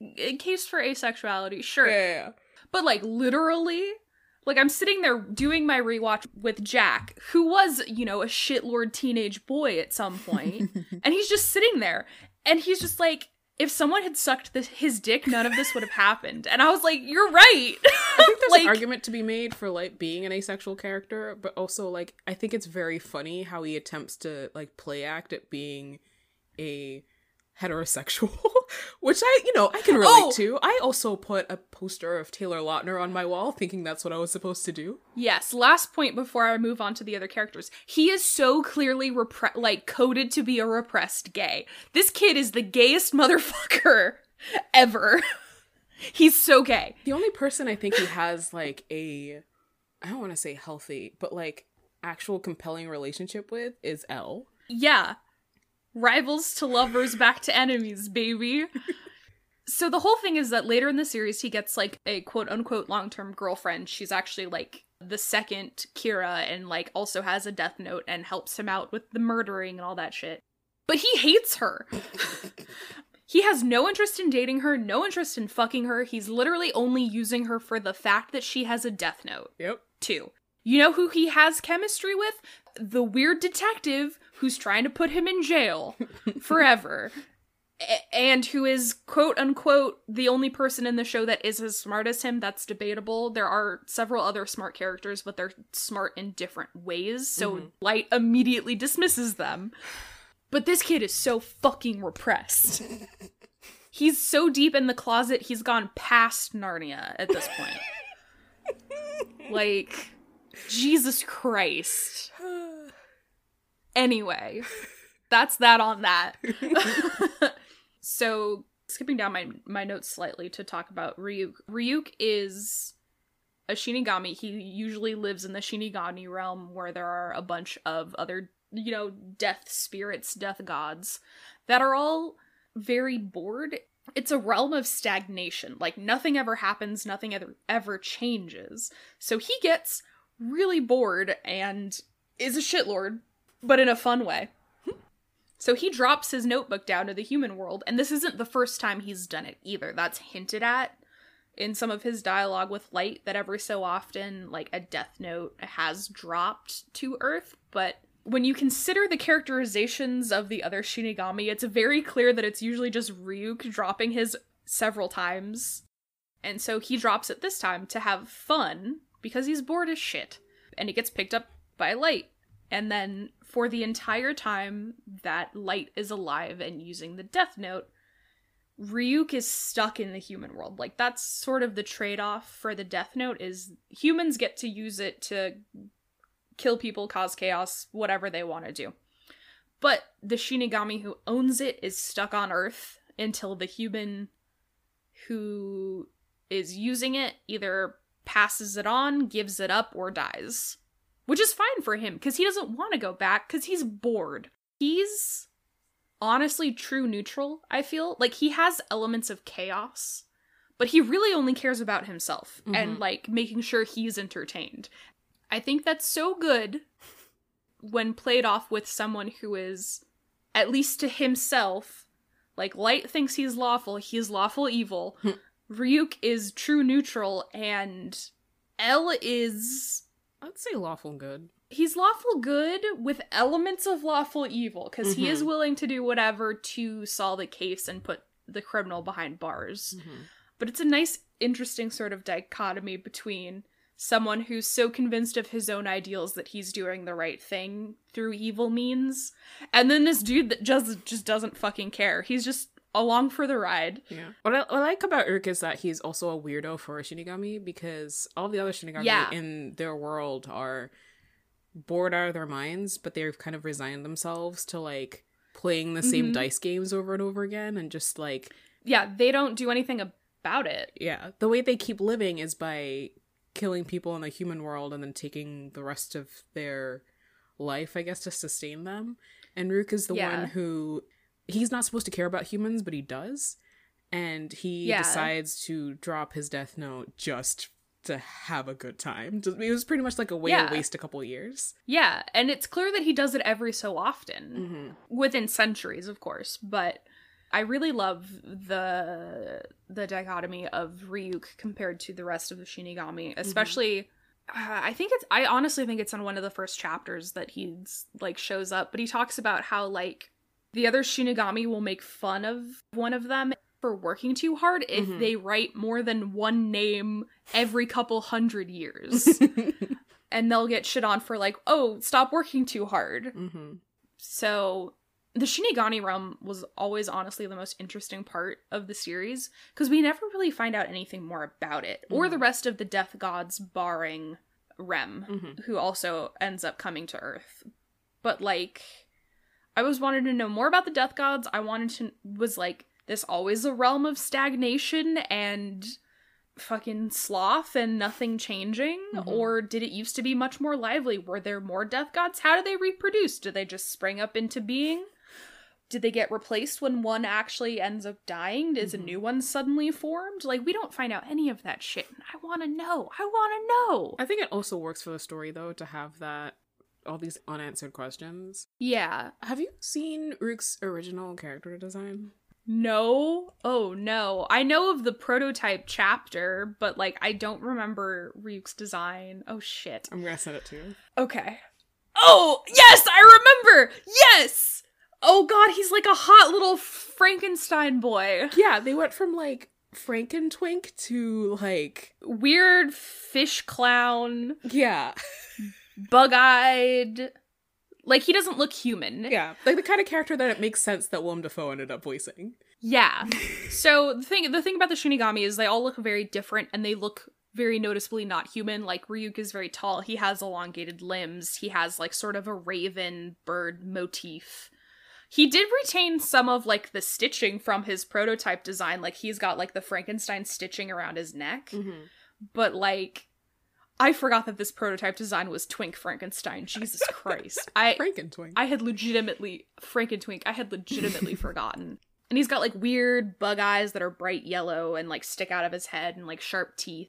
S2: In case for asexuality, sure.
S1: yeah, yeah, yeah.
S2: But like literally, like I'm sitting there doing my rewatch with Jack, who was, you know, a shitlord teenage boy at some point, (laughs) and he's just sitting there, and he's just like, if someone had sucked this, his dick, none of this would have (laughs) happened. And I was like, you're right.
S1: I think there's (laughs)
S2: like,
S1: an argument to be made for like being an asexual character, but also like I think it's very funny how he attempts to like play act at being a heterosexual, (laughs) which I you know I can relate
S2: Oh!
S1: to. I also put a poster of Taylor Lautner on my wall, thinking that's what I was supposed to do.
S2: Yes, last point before I move on to the other characters. He is so clearly repre- like coded to be a repressed gay. This kid is the gayest motherfucker (laughs) ever. (laughs) He's so gay.
S1: The only person I think he has like a I don't want to say healthy, but like actual compelling relationship with is L.
S2: Yeah. Rivals to lovers, back to enemies, baby. so the whole thing is that later in the series, he gets like a quote unquote long term girlfriend. She's actually like the second Kira and like also has a death note and helps him out with the murdering and all that shit. But he hates her. (laughs) he has no interest in dating her, no interest in fucking her. He's literally only using her for the fact that she has a death note,
S1: Yep.
S2: too. You know who he has chemistry with? The weird detective who's trying to put him in jail (laughs) forever. A- and who is quote unquote the only person in the show that is as smart as him that's debatable there are several other smart characters but they're smart in different ways so
S1: Mhm.
S2: light immediately dismisses them but this kid is so fucking repressed (laughs) he's so deep in the closet he's gone past narnia at this point (laughs) like jesus christ anyway that's that on that (laughs) so skipping down my my notes slightly to talk about Ryuk. Ryuk is a Shinigami. He usually lives in the Shinigami realm where there are a bunch of other, you know, death spirits, death gods that are all very bored. It's a realm of stagnation. Like nothing ever happens, nothing ever ever changes. So he gets really bored and is a shitlord, but in a fun way. So he drops his notebook down to the human world, and this isn't the first time he's done it either. That's hinted at in some of his dialogue with Light that every so often, like a death note has dropped to Earth. But when you consider the characterizations of the other Shinigami, it's very clear that it's usually just Ryuk dropping his several times. And so he drops it this time to have fun because he's bored as shit. And he gets picked up by Light. And then for the entire time that Light is alive and using the Death Note, Ryuk is stuck in the human world. Like that's sort of the trade-off for the Death Note is humans get to use it to kill people, cause chaos, whatever they want to do. But the Shinigami who owns it is stuck on Earth until the human who is using it either passes it on, gives it up, or dies which is fine for him because he doesn't want to go back because he's bored. He's honestly true neutral, I feel. Like he has elements of chaos, but he really only cares about himself and
S1: Mhm.
S2: like making sure he's entertained. I think that's so good when played off with someone who is, at least to himself, like Light thinks he's lawful, he's lawful evil. Ryuk is true neutral, and L is
S1: I'd say lawful good.
S2: he's lawful good with elements of lawful evil because he is
S1: Mhm.
S2: willing to do whatever to solve a case and put the criminal behind bars. But it's a nice, interesting sort of dichotomy between someone who's so convinced of his own ideals that he's doing the right thing through evil means, and then this dude that just just doesn't fucking care. He's just along for the ride.
S1: Yeah. What I, what I like about Ryuk is that he's also a weirdo for a Shinigami because all the other Shinigami
S2: Yeah.
S1: in their world are bored out of their minds, but they've kind of resigned themselves to like playing the same
S2: Mhm.
S1: dice games over and over again and just like
S2: Yeah, they don't do anything about it.
S1: yeah, the way they keep living is by killing people in the human world and then taking the rest of their life, I guess, to sustain them. And Ryuk is the
S2: Yeah.
S1: one who he's not supposed to care about humans, but he does. And he
S2: Yeah.
S1: decides to drop his death note just to have a good time. It was pretty much like a way
S2: Yeah.
S1: to waste a couple years.
S2: Yeah, and it's clear that he does it every so often.
S1: Mm-hmm.
S2: within centuries of course but i really love the the dichotomy of ryuk compared to the rest of the shinigami especially uh, i think it's i honestly think it's in one of the first chapters that he's like shows up but he talks about how like the other shinigami will make fun of one of them for working too hard if
S1: Mhm.
S2: they write more than one name every couple hundred years (laughs) and they'll get shit on for like oh stop working too hard
S1: mm-hmm.
S2: so the Shinigami realm was always honestly the most interesting part of the series because we never really find out anything more about it or the rest of the death gods barring Rem
S1: Mm-hmm.
S2: who also ends up coming to Earth. But like I was wanted to know more about the death gods. I wanted to was like this always a realm of stagnation and fucking sloth and nothing changing
S1: Mhm.
S2: or did it used to be much more lively were there more death gods how do they reproduce do they just spring up into being did they get replaced when one actually ends up dying? Is
S1: Mhm.
S2: a new one suddenly formed? Like we don't find out any of that shit. I want to know. I want to know.
S1: I think it also works for the story though to have that all these unanswered questions.
S2: Yeah.
S1: Have you seen Ryuk's original character design?
S2: No. Oh no. I know of the prototype chapter, but like I don't remember Ryuk's design. Oh shit.
S1: I'm gonna send it to you.
S2: Okay. Oh, yes, I remember. Yes. Oh god, he's like a hot little Frankenstein boy.
S1: Yeah, they went from like Frankentwink to like
S2: Weird fish clown,
S1: yeah, (laughs)
S2: bug-eyed. Like he doesn't look human.
S1: yeah, like the kind of character that it makes sense that Willem Dafoe ended up voicing.
S2: Yeah. (laughs) So the thing the thing about the Shinigami is they all look very different and they look very noticeably not human. Like Ryuk is very tall. He has elongated limbs. He has like sort of a raven bird motif. He did retain some of like the stitching from his prototype design. Like he's got like the Frankenstein stitching around his neck. Mm-hmm. But like I forgot that this prototype design was Twink Frankenstein. Jesus (laughs) Christ. I
S1: Frankentwink.
S2: I had legitimately Frankentwink. I had legitimately (laughs) forgotten. And he's got like weird bug eyes that are bright yellow and like stick out of his head and like sharp teeth.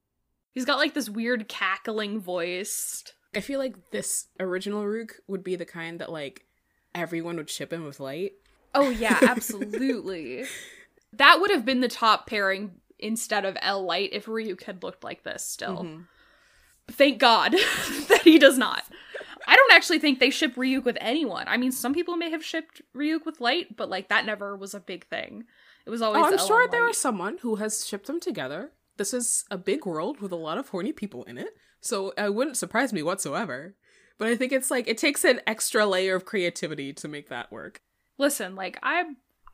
S2: He's got like this weird cackling voice.
S1: I feel like this original Ryuk would be the kind that like everyone would ship him with Light.
S2: Oh yeah, absolutely. (laughs) that would have been the top pairing instead of L Light if Ryuk had looked like this still.
S1: Mhm.
S2: Thank God (laughs) that he does not. I don't actually think they ship Ryuk with anyone. I mean, some people may have shipped Ryuk with Light, but like that never was a big thing. It was always.
S1: Oh, I'm sure there is someone who has shipped them together. This is a big world with a lot of horny people in it, so it wouldn't surprise me whatsoever. But I think it's like it takes an extra layer of creativity to make that work.
S2: Listen, like I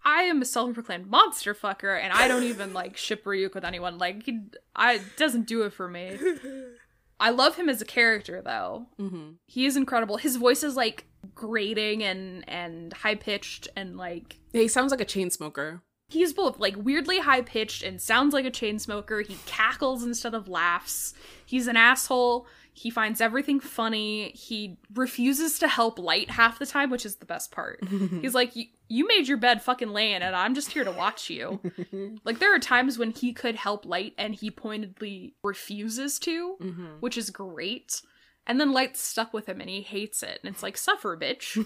S2: I am a self-proclaimed monster fucker and I don't even like ship Ryuk with anyone. Like he I it doesn't do it for me. (laughs) I love him as a character though.
S1: Mm-hmm.
S2: He is incredible. His voice is like grating and and high-pitched and like
S1: He sounds like a chain smoker.
S2: he's both like weirdly high-pitched and sounds like a chain smoker. He cackles instead of laughs. He's an asshole. He finds everything funny. He refuses to help Light half the time, which is the best part. (laughs) He's like, "You- made your bed fucking laying, and I'm just here to watch you. (laughs) like, there are times when he could help Light, and he pointedly refuses to,
S1: mm-hmm.
S2: which is great. And then Light's stuck with him, and he hates it. And it's like, suffer, bitch.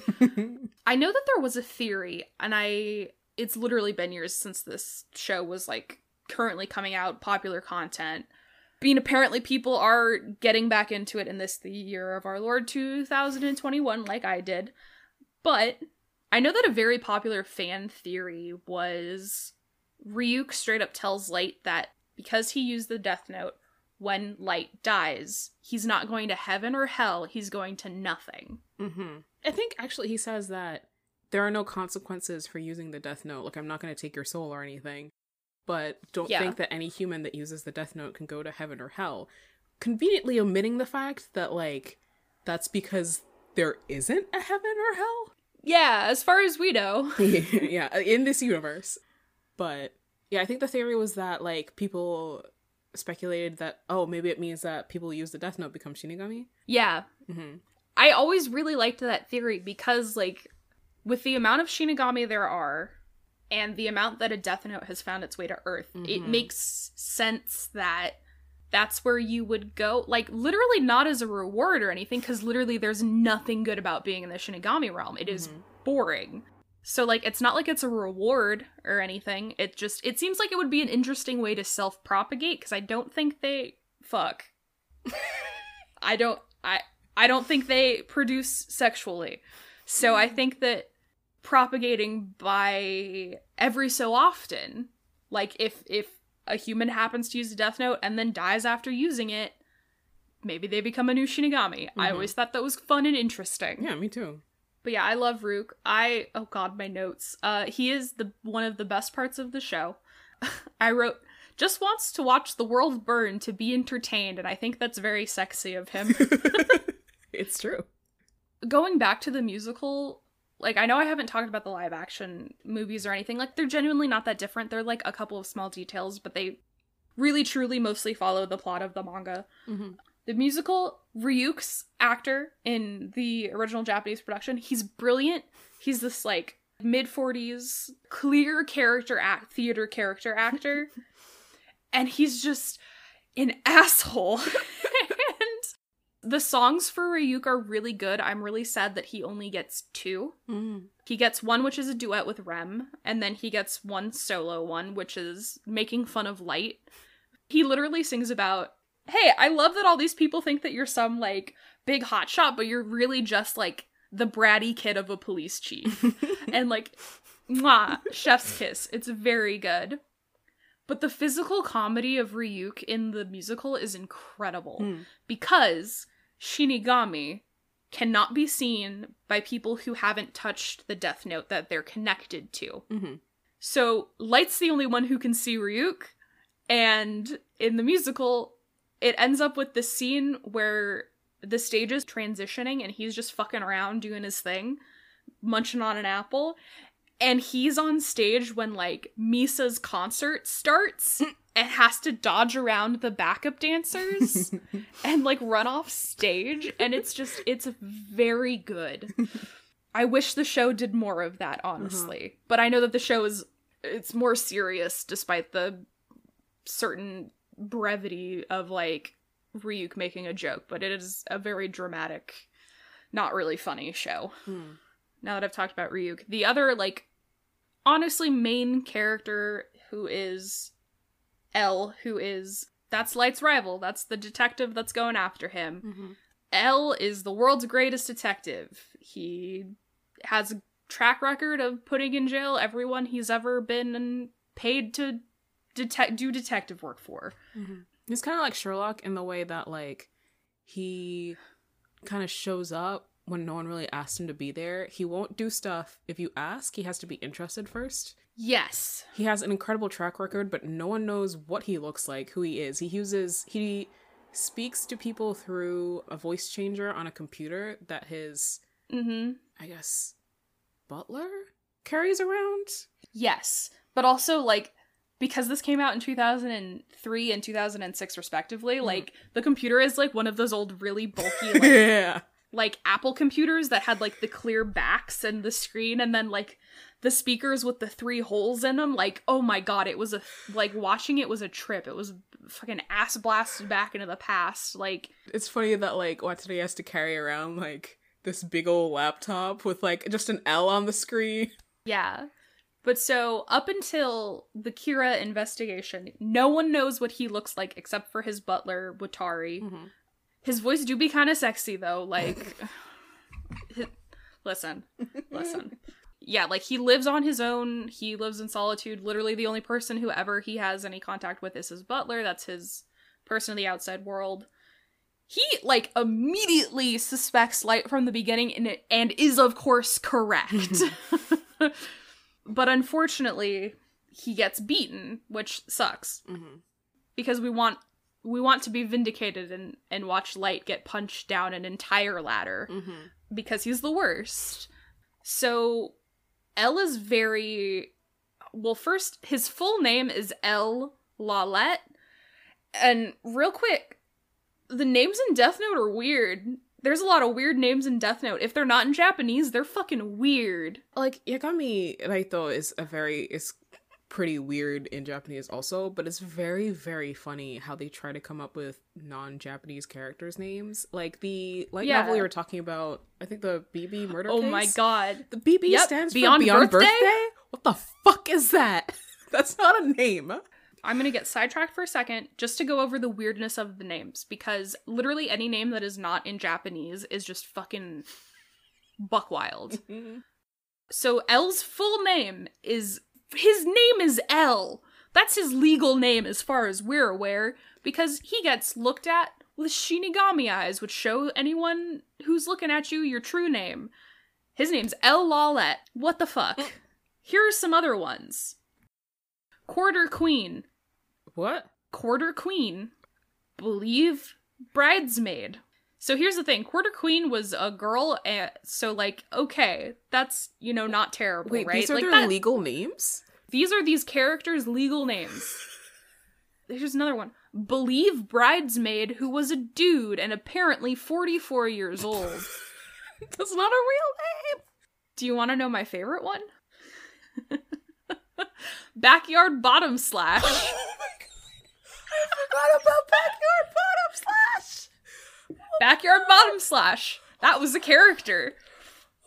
S2: (laughs) I know that there was a theory, and I. It's literally been years since this show was like currently coming out, popular content. Being apparently people are getting back into it in this the year of our Lord 2021, like I did. But I know that a very popular fan theory was Ryuk straight up tells Light that because he used the Death Note, when Light dies, he's not going to heaven or hell, he's going to nothing.
S1: Mm-hmm. I think actually he says that there are no consequences for using the Death Note. Like I'm not going to take your soul or anything, but don't
S2: Yeah.
S1: think that any human that uses the Death Note can go to heaven or hell. Conveniently omitting the fact that like that's because there isn't a heaven or hell.
S2: Yeah, as far as we know. (laughs)
S1: yeah, (laughs) in this universe. But yeah, I think the theory was that like people speculated that oh maybe it means that people who use the Death Note become Shinigami.
S2: Yeah.
S1: Mm-hmm.
S2: I always really liked that theory because, like, with the amount of Shinigami there are and the amount that a Death Note has found its way to Earth, it
S1: Mhm.
S2: makes sense that that's where you would go. Like, literally not as a reward or anything, because literally there's nothing good about being in the Shinigami realm. It is
S1: Mhm.
S2: boring. So, like, it's not like it's a reward or anything. It just, it seems like it would be an interesting way to self propagate, because I don't think they. Fuck. I don't. I. I don't think they produce sexually. So I think that propagating by every so often, like if if a human happens to use a death note and then dies after using it, maybe they become a new Shinigami. I
S1: Mhm.
S2: always thought that was fun and interesting.
S1: Yeah, me too.
S2: But yeah, I love Ryuk. I oh god, my notes. Uh he is the one of the best parts of the show. (laughs) I wrote just wants to watch the world burn to be entertained, and I think that's very sexy of him. (laughs) (laughs)
S1: it's true.
S2: going back to the musical like i know i haven't talked about the live action movies or anything like they're genuinely not that different they're like a couple of small details but they really truly mostly follow the plot of the manga
S1: Mm-hmm.
S2: the musical ryuk's actor in the original japanese production he's brilliant he's this like mid 40s, clear character act, theater character actor. (laughs) and he's just an asshole. (laughs) the songs for Ryuk are really good. I'm really sad that he only gets two.
S1: Mm.
S2: He gets one, which is a duet with Rem, and then he gets one solo one, which is making fun of Light. He literally sings about, hey, I love that all these people think that you're some like big hotshot, but you're really just like the bratty kid of a police chief. (laughs) and like, mwah, chef's kiss. It's very good. But the physical comedy of Ryuk in the musical is incredible
S1: Hmm.
S2: because Shinigami cannot be seen by people who haven't touched the Death Note that they're connected to.
S1: Mhm.
S2: So Light's the only one who can see Ryuk, and in the musical, it ends up with this scene where the stage is transitioning and he's just fucking around doing his thing, munching on an apple, and he's on stage when like Misa's concert starts and has to dodge around the backup dancers (laughs) and like run off stage and it's just it's very good. I wish the show did more of that honestly. But I know that the show is it's more serious despite the certain brevity of like Ryuk making a joke, but it is a very dramatic not really funny show
S1: Hmm.
S2: Now that I've talked about Ryuk. The other, like, honestly, main character who is L, who is that's Light's rival. That's the detective that's going after him.
S1: Mhm.
S2: L is the world's greatest detective. He has a track record of putting in jail everyone he's ever been paid to detect do detective work for.
S1: He's kind of like Sherlock in the way that like he kind of shows up when no one really asked him to be there. He won't do stuff if you ask. He has to be interested first.
S2: Yes.
S1: He has an incredible track record, but no one knows what he looks like, who he is. He uses he speaks to people through a voice changer on a computer that his
S2: Mhm.
S1: I guess butler carries around.
S2: Yes, but also like because this came out in 2003 and 2006 respectively, like the computer is like one of those old really bulky (laughs) like
S1: yeah.
S2: Like Apple computers that had like the clear backs and the screen and then like the speakers with the three holes in them like oh my god it was a like watching it was a trip it was fucking ass blasted back into the past like
S1: It's funny that like Watanabe has to carry around like this big old laptop with like just an L on the screen. (laughs)
S2: Yeah. But so up until the Kira investigation, no one knows what he looks like except for his butler, Watari.
S1: Mhm.
S2: His voice do be kind of sexy though, like (sighs) listen. Listen. Yeah, like he lives on his own. He lives in solitude. Literally the only person who ever he has any contact with is his butler. That's his person in the outside world. He like immediately suspects Light from the beginning and and is of course correct. (laughs) but unfortunately, he gets beaten, which sucks
S1: Mhm.
S2: because we want we want to be vindicated and and watch Light get punched down an entire ladder
S1: Mhm.
S2: because he's the worst. So L is very well first his full name is L Lawliet and real quick the names in Death Note are weird. There's a lot of weird names in Death Note. If they're not in Japanese, they're fucking weird.
S1: Like Yagami Raito is a very is pretty weird in Japanese also, but it's very very funny how they try to come up with non-Japanese characters names. Like the light
S2: Yeah.
S1: novel you were talking about, I think the BB murder
S2: Oh
S1: case.
S2: my god.
S1: The BB
S2: Yep,
S1: stands
S2: Beyond
S1: for Beyond
S2: Birthday?
S1: Birthday? What the fuck is that? (laughs) That's not a name.
S2: I'm gonna get sidetracked for a second just to go over the weirdness of the names because literally any name that is not in Japanese is just fucking buck wild. (laughs) So L's full name is his name is L. That's his legal name as far as we're aware because he gets looked at with Shinigami eyes, which show anyone who's looking at you your true name. His name's L Lawliet. What the fuck? Mm. Here are some other ones. Quarter Queen.
S1: What?
S2: Quarter Queen. Believe bridesmaid. So here's the thing Quarter Queen was a girl, and so, like, okay, that's, you know, not terrible,
S1: Wait,
S2: right?
S1: these are
S2: like
S1: their
S2: that-
S1: legal names?
S2: these are these characters' legal names. (laughs) Here's another one. Believe bridesmaid who was a dude and apparently 44 years old. (laughs)
S1: That's not a real name.
S2: Do you want to know my favorite one? (laughs) Backyard bottom slash.
S1: oh my god! I forgot about backyard bottom slash.
S2: Backyard bottom slash. That was a character.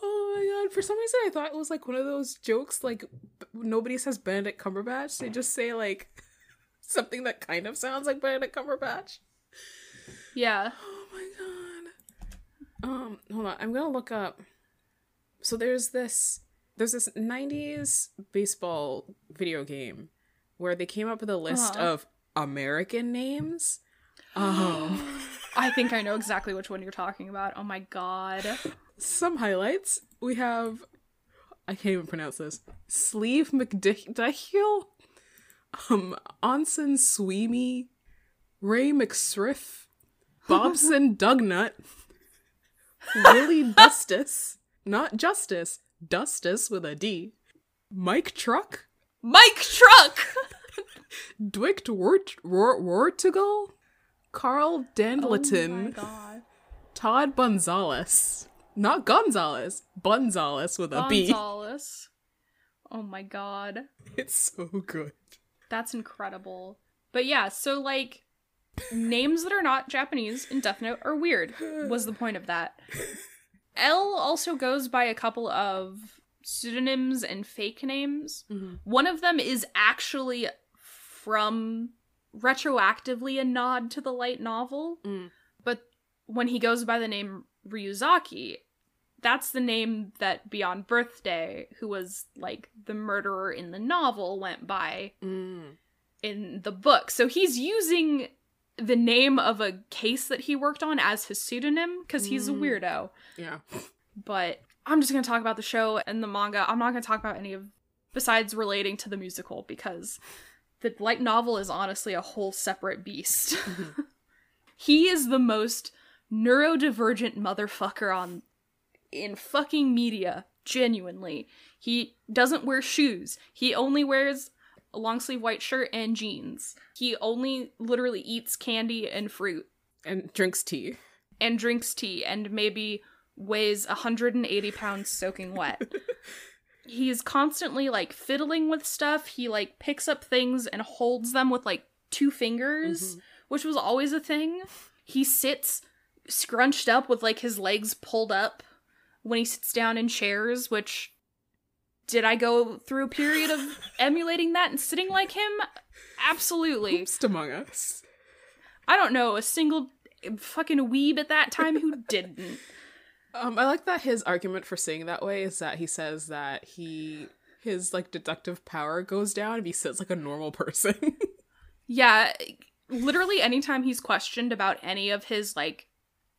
S1: Oh my god! For some reason, I thought it was like one of those jokes. Like b- nobody says Benedict Cumberbatch; they just say like (laughs) something that kind of sounds like Benedict Cumberbatch.
S2: Yeah.
S1: Oh my god. Um, hold on. I'm gonna look up. So there's this there's this 90s baseball video game where they came up with a list
S2: Uh-huh.
S1: of American names. (gasps) Um,
S2: I think I know exactly which one you're talking about. Oh my god.
S1: some highlights. We have I can't even pronounce this. Sleeve McDichael, um, Onson Sweemey, Ray McSriff, Bobson (laughs) Dugnutt, Willie Dustus, not Justice, Dustus with a D, Mike Truk,
S2: Mike Truk! (laughs)
S1: Dwicht Wort Wort Wortigal, Carl
S2: Oh my
S1: Dandleton,
S2: god.
S1: Todd Bunzales. Not Gonzalez, Bunzales with a B.
S2: Gonzalez. Oh my god.
S1: It's so good.
S2: That's incredible. But yeah, so like names that are not Japanese in Death Note are weird. Was the point of that. (laughs) L also goes by a couple of pseudonyms and fake names.
S1: Mhm.
S2: One of them is actually from retroactively a nod to the light novel,
S1: Mm.
S2: but when he goes by the name Ryuzaki, that's the name that Beyond Birthday, who was like the murderer in the novel, went by
S1: Mm.
S2: in the book. So he's using the name of a case that he worked on as his pseudonym because he's a
S1: Mm.
S2: weirdo.
S1: Yeah.
S2: But I'm just going to talk about the show and the manga. I'm not going to talk about any of besides relating to the musical because the light novel is honestly a whole separate beast. (laughs) Mm-hmm. he is the most neurodivergent motherfucker on in fucking media, genuinely. He doesn't wear shoes. He only wears a long sleeve white shirt and jeans. He only literally eats candy and fruit
S1: And drinks tea.
S2: and drinks tea and maybe weighs 180 pounds soaking wet. (laughs) He's constantly like fiddling with stuff. He like picks up things and holds them with like two fingers,
S1: Mhm.
S2: which was always a thing. He sits scrunched up with like his legs pulled up when he sits down in chairs, which did I go through a period of (laughs) emulating that and sitting like him? Absolutely.
S1: Oops, among us.
S2: I don't know a single fucking weeb at that time who didn't.
S1: Um, I like that his argument for saying that way is that he says that he his like deductive power goes down if he sits like a normal person. (laughs)
S2: Yeah, literally anytime he's questioned about any of his like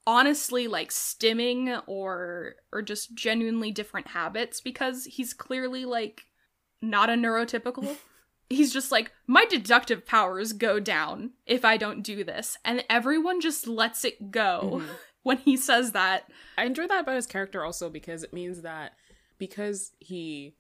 S2: honestly like stimming or or just genuinely different habits because he's clearly like not a neurotypical. (laughs) He's just like my deductive powers go down if I don't do this and everyone just lets it go
S1: Mhm.
S2: When he says that.
S1: I enjoy that about his character also because it means that because he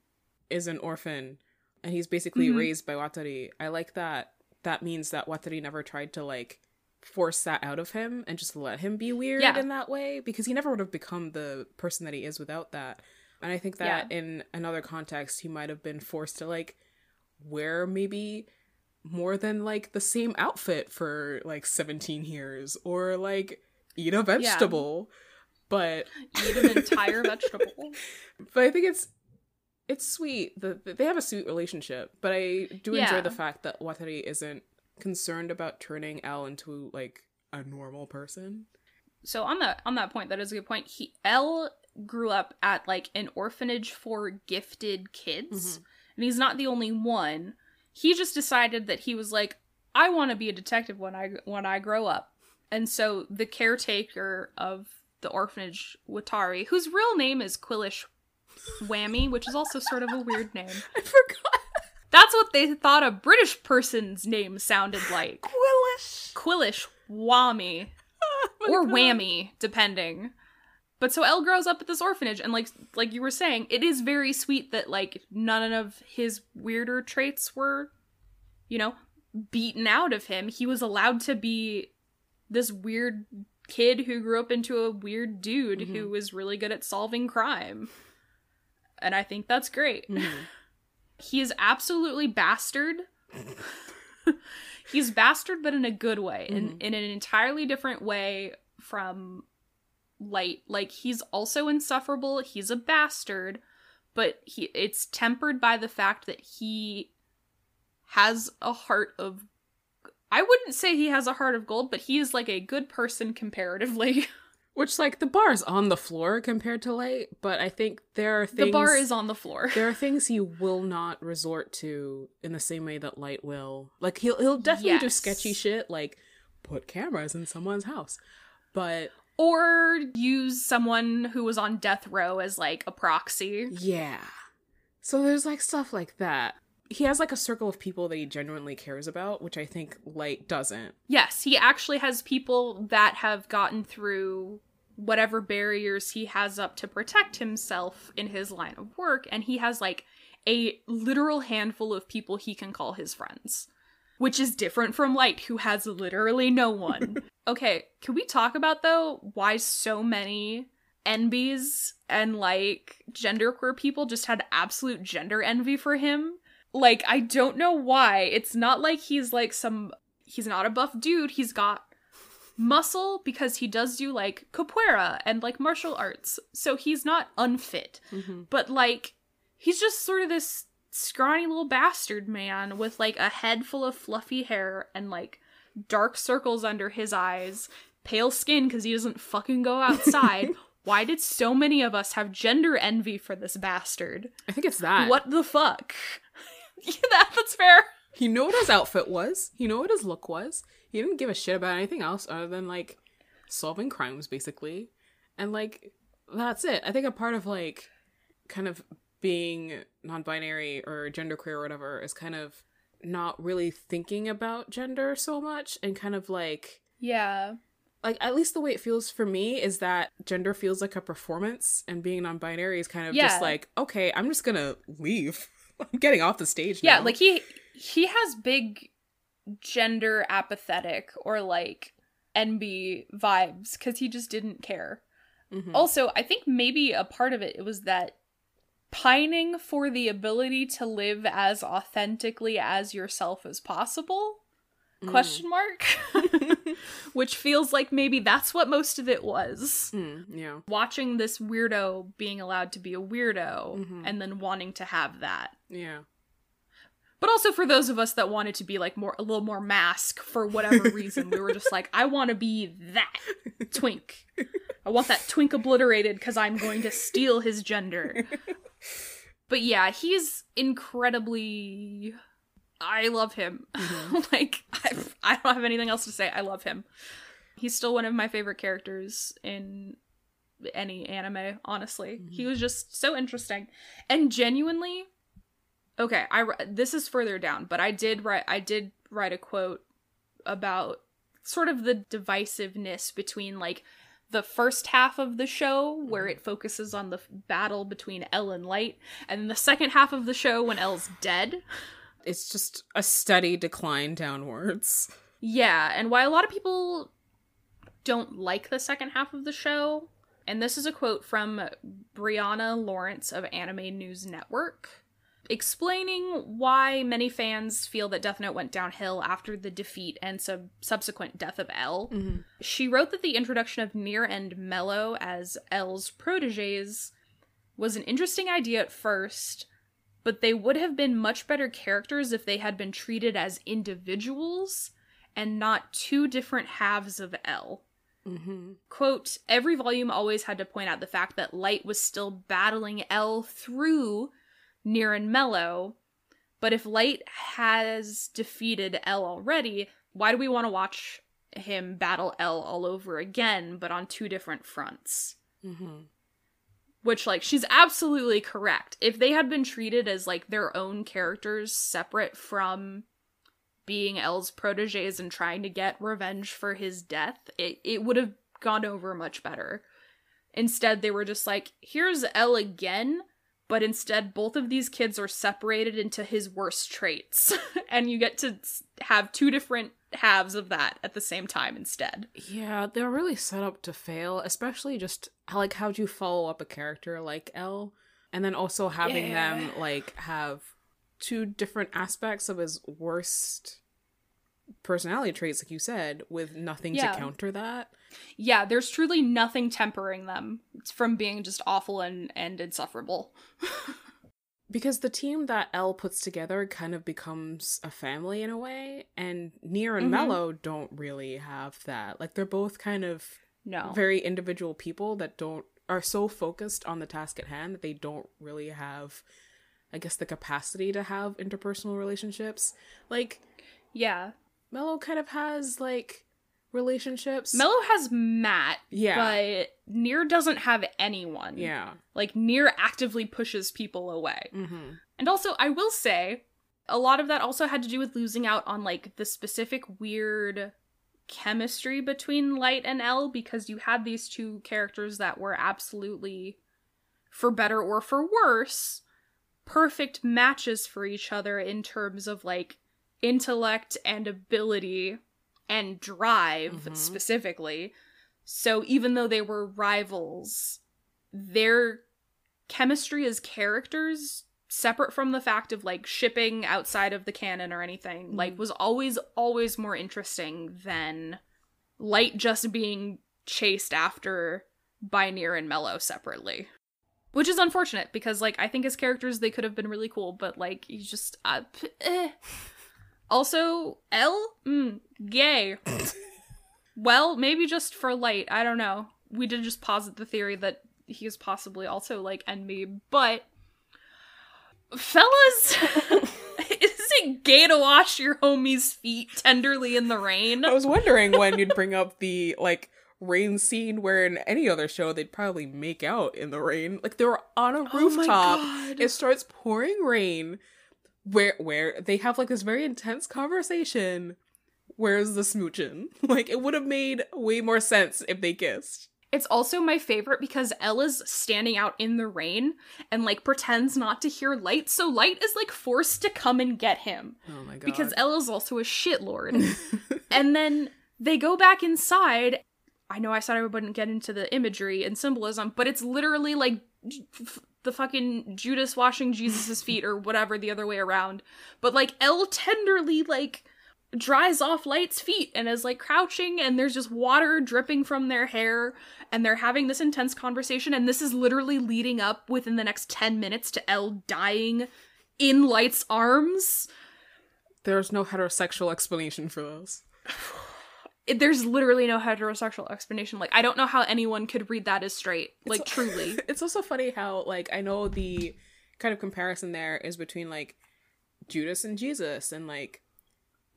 S1: is an orphan and he's basically
S2: Mhm.
S1: raised by Watari, I like that that means that Watari never tried to like force that out of him and just let him be weird
S2: Yeah.
S1: in that way because he never would have become the person that he is without that. And I think that in another context he might have been forced to like wear maybe more than like the same outfit for like 17 years or like eat a vegetable. But
S2: Eat an (laughs) entire vegetable.
S1: but I think it's it's sweet. The, the- they have a sweet relationship, but I do enjoy
S2: Yeah.
S1: the fact that Watari isn't concerned about turning L into like a normal person.
S2: so on that on that point that is a good point he l grew up at like an orphanage for gifted kids
S1: Mhm.
S2: and he's not the only one he just decided that he was like i want to be a detective when i when i grow up and so the caretaker of the orphanage watari whose real name is quillish Wammy which is also sort of a weird name. (laughs)
S1: I forgot.
S2: that's what they thought a british person's name sounded like.
S1: Quillish.
S2: Quillish Wammy. (laughs)
S1: Oh
S2: or whammy depending. But so L grows up at this orphanage and like like you were saying it is very sweet that like none of his weirder traits were you know beaten out of him. He was allowed to be this weird kid who grew up into a weird dude who
S1: Mhm.
S2: was really good at solving crime and i think that's great
S1: Mm-hmm. (laughs)
S2: He is absolutely bastard. (laughs) He's bastard, but in a good way, in, in an entirely different way from Light. Like, he's also insufferable. He's a bastard, but he it's tempered by the fact that he has a heart of I wouldn't say he has a heart of gold, but he is like a good person comparatively. (laughs)
S1: Which, like, the bar's on the floor compared to Light, but I think there are things.
S2: the bar is on the floor.
S1: There are (laughs) things he will not resort to in the same way that Light will. Like, he'll he'll definitely do sketchy shit, like put cameras in someone's house. But
S2: or use someone who was on death row as like a proxy.
S1: yeah. So there's like stuff like that. He has like a circle of people that he genuinely cares about, which I think Light doesn't.
S2: Yes, he actually has people that have gotten through whatever barriers he has up to protect himself in his line of work, and he has like a literal handful of people he can call his friends. Which is different from Light, who has literally no one. (laughs) okay, can we talk about though why so many NBs and like genderqueer people just had absolute gender envy for him? Like, I don't know why. It's not like he's like some he's not a buff dude. He's got muscle because he does do like capoeira and like martial arts. So he's not unfit. Mm-hmm. But like he's just sort of this scrawny little bastard man with like a head full of fluffy hair and like dark circles under his eyes, pale skin because he doesn't fucking go outside. (laughs) Why did so many of us have gender envy for this bastard?
S1: I think it's that.
S2: What the fuck? (laughs) yeah, that, that's fair.
S1: He knew what his outfit was. He knew what his look was. He didn't give a shit about anything else other than like solving crimes, basically. And like that's it. I think a part of like kind of being non-binary or genderqueer or whatever is kind of not really thinking about gender so much and kind of like
S2: Yeah.
S1: like at least the way it feels for me is that gender feels like a performance and being non-binary is kind of just like okay i'm just gonna leave (laughs) i'm getting off the stage Now.
S2: Yeah, like he he has big gender apathetic or like NB vibes because he just didn't care.
S1: Mhm.
S2: Also, I think maybe a part of it, it was that pining for the ability to live as authentically as yourself as possible question mark (laughs) (laughs) (laughs) which feels like maybe that's what most of it was.
S1: Mm, yeah.
S2: Watching this weirdo being allowed to be a weirdo
S1: Mhm.
S2: and then wanting to have that.
S1: Yeah.
S2: But also for those of us that wanted to be like more a little more mask for whatever (laughs) reason we were just like i want to be that (laughs) twink. I want that twink obliterated because i'm going to steal his gender. But yeah he's incredibly i love him. Mm-hmm. (laughs) Like I, I don't have anything else to say. I love him. He's still one of my favorite characters in any anime honestly. He mm-hmm. was just so interesting. And genuinely okay i this is further down but i did write i did write a quote about sort of the divisiveness between like the first half of the show where mm-hmm. it focuses on the battle between L and Light and the second half of the show when L's dead
S1: it's just a steady decline downwards
S2: yeah and why a lot of people don't like the second half of the show and this is a quote from Brianna Lawrence of Anime News Network explaining why many fans feel that Death Note went downhill after the defeat and sub- subsequent death of L. Mm-hmm. She wrote that the introduction of Near and Mello as L's proteges was an interesting idea at first, but they would have been much better characters if they had been treated as individuals and not two different halves of L.
S1: mm-hmm.
S2: Quote, every volume always had to point out the fact that Light was still battling L through Near and Mello, but if Light has defeated L already, why do we want to watch him battle L all over again, but on two different fronts?
S1: Mm-hmm.
S2: Which, like, she's absolutely correct. If they had been treated as, like, their own characters separate from being L's proteges and trying to get revenge for his death, it, it would have gone over much better. Instead, they were just like, here's L again, but instead, both of these kids are separated into his worst traits. (laughs) and you get to have two different halves of that at the same time instead.
S1: Yeah, they're really set up to fail, especially just how, like how'd you follow up a character like L, and then also having
S2: Yeah.
S1: them like have two different aspects of his worst personality traits, like you said, with nothing
S2: Yeah.
S1: to counter that.
S2: Yeah, there's truly nothing tempering them from being just awful and, and insufferable. (laughs)
S1: Because the team that L puts together kind of becomes a family in a way, and Near and
S2: Mhm.
S1: Mello don't really have that. Like they're both kind of
S2: No.
S1: very individual people that don't are so focused on the task at hand that they don't really have I guess the capacity to have interpersonal relationships. Like
S2: yeah.
S1: Mello kind of has like relationships.
S2: Mello has Matt,
S1: Yeah.
S2: but Near doesn't have anyone.
S1: yeah.
S2: Like, Near actively pushes people away.
S1: Mm-hmm.
S2: And also, I will say, a lot of that also had to do with losing out on, like, the specific weird chemistry between Light and L because you had these two characters that were absolutely, for better or for worse, perfect matches for each other in terms of, like, intellect and ability and drive
S1: Mhm.
S2: specifically. So even though they were rivals, their chemistry as characters separate from the fact of like shipping outside of the canon or anything like
S1: Mhm.
S2: was always always more interesting than light just being chased after by near and mello separately which is unfortunate because like i think as characters they could have been really cool but like you just uh, p- (laughs) eh. also l mm, gay (laughs) well maybe just for light i don't know we did just posit the theory that he is possibly also like envy but fellas (laughs) (laughs) is it gay to wash your homie's feet tenderly in the rain
S1: I was wondering when you'd bring up (laughs) the like rain scene where in any other show they'd probably make out in the rain. Like they were on a
S2: Oh
S1: rooftop.
S2: God.
S1: it starts pouring rain where where they have like this very intense conversation. Where's the smooching? Like it would have made way more sense if they kissed.
S2: It's also my favorite because Ella's standing out in the rain and like pretends not to hear Light, so Light is like forced to come and get him
S1: Oh my god.
S2: because Ella's also a shitlord. (laughs) and then they go back inside. I know I said I wouldn't get into the imagery and symbolism, but it's literally like f- the fucking Judas washing Jesus's feet or whatever the other way around. But like L tenderly like dries off Light's feet and is like crouching and there's just water dripping from their hair and they're having this intense conversation and this is literally leading up within the next 10 minutes to L dying in Light's arms.
S1: There's no heterosexual explanation for this. (sighs)
S2: it- there's literally no heterosexual explanation. Like, I don't know how anyone could read that as straight. Like,
S1: It's-
S2: truly. (laughs)
S1: it's also funny how like I know the kind of comparison there is between like Judas and Jesus and like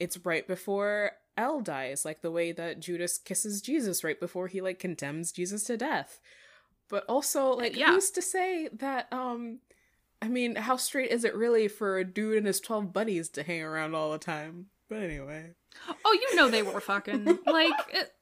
S1: it's right before L dies, like the way that Judas kisses Jesus right before he like condemns Jesus to death. But also like
S2: Yeah.
S1: who's to say that um I mean, how straight is it really for a dude and his 12 buddies to hang around all the time? But anyway.
S2: Oh, you know they were fucking. Like, (laughs) it,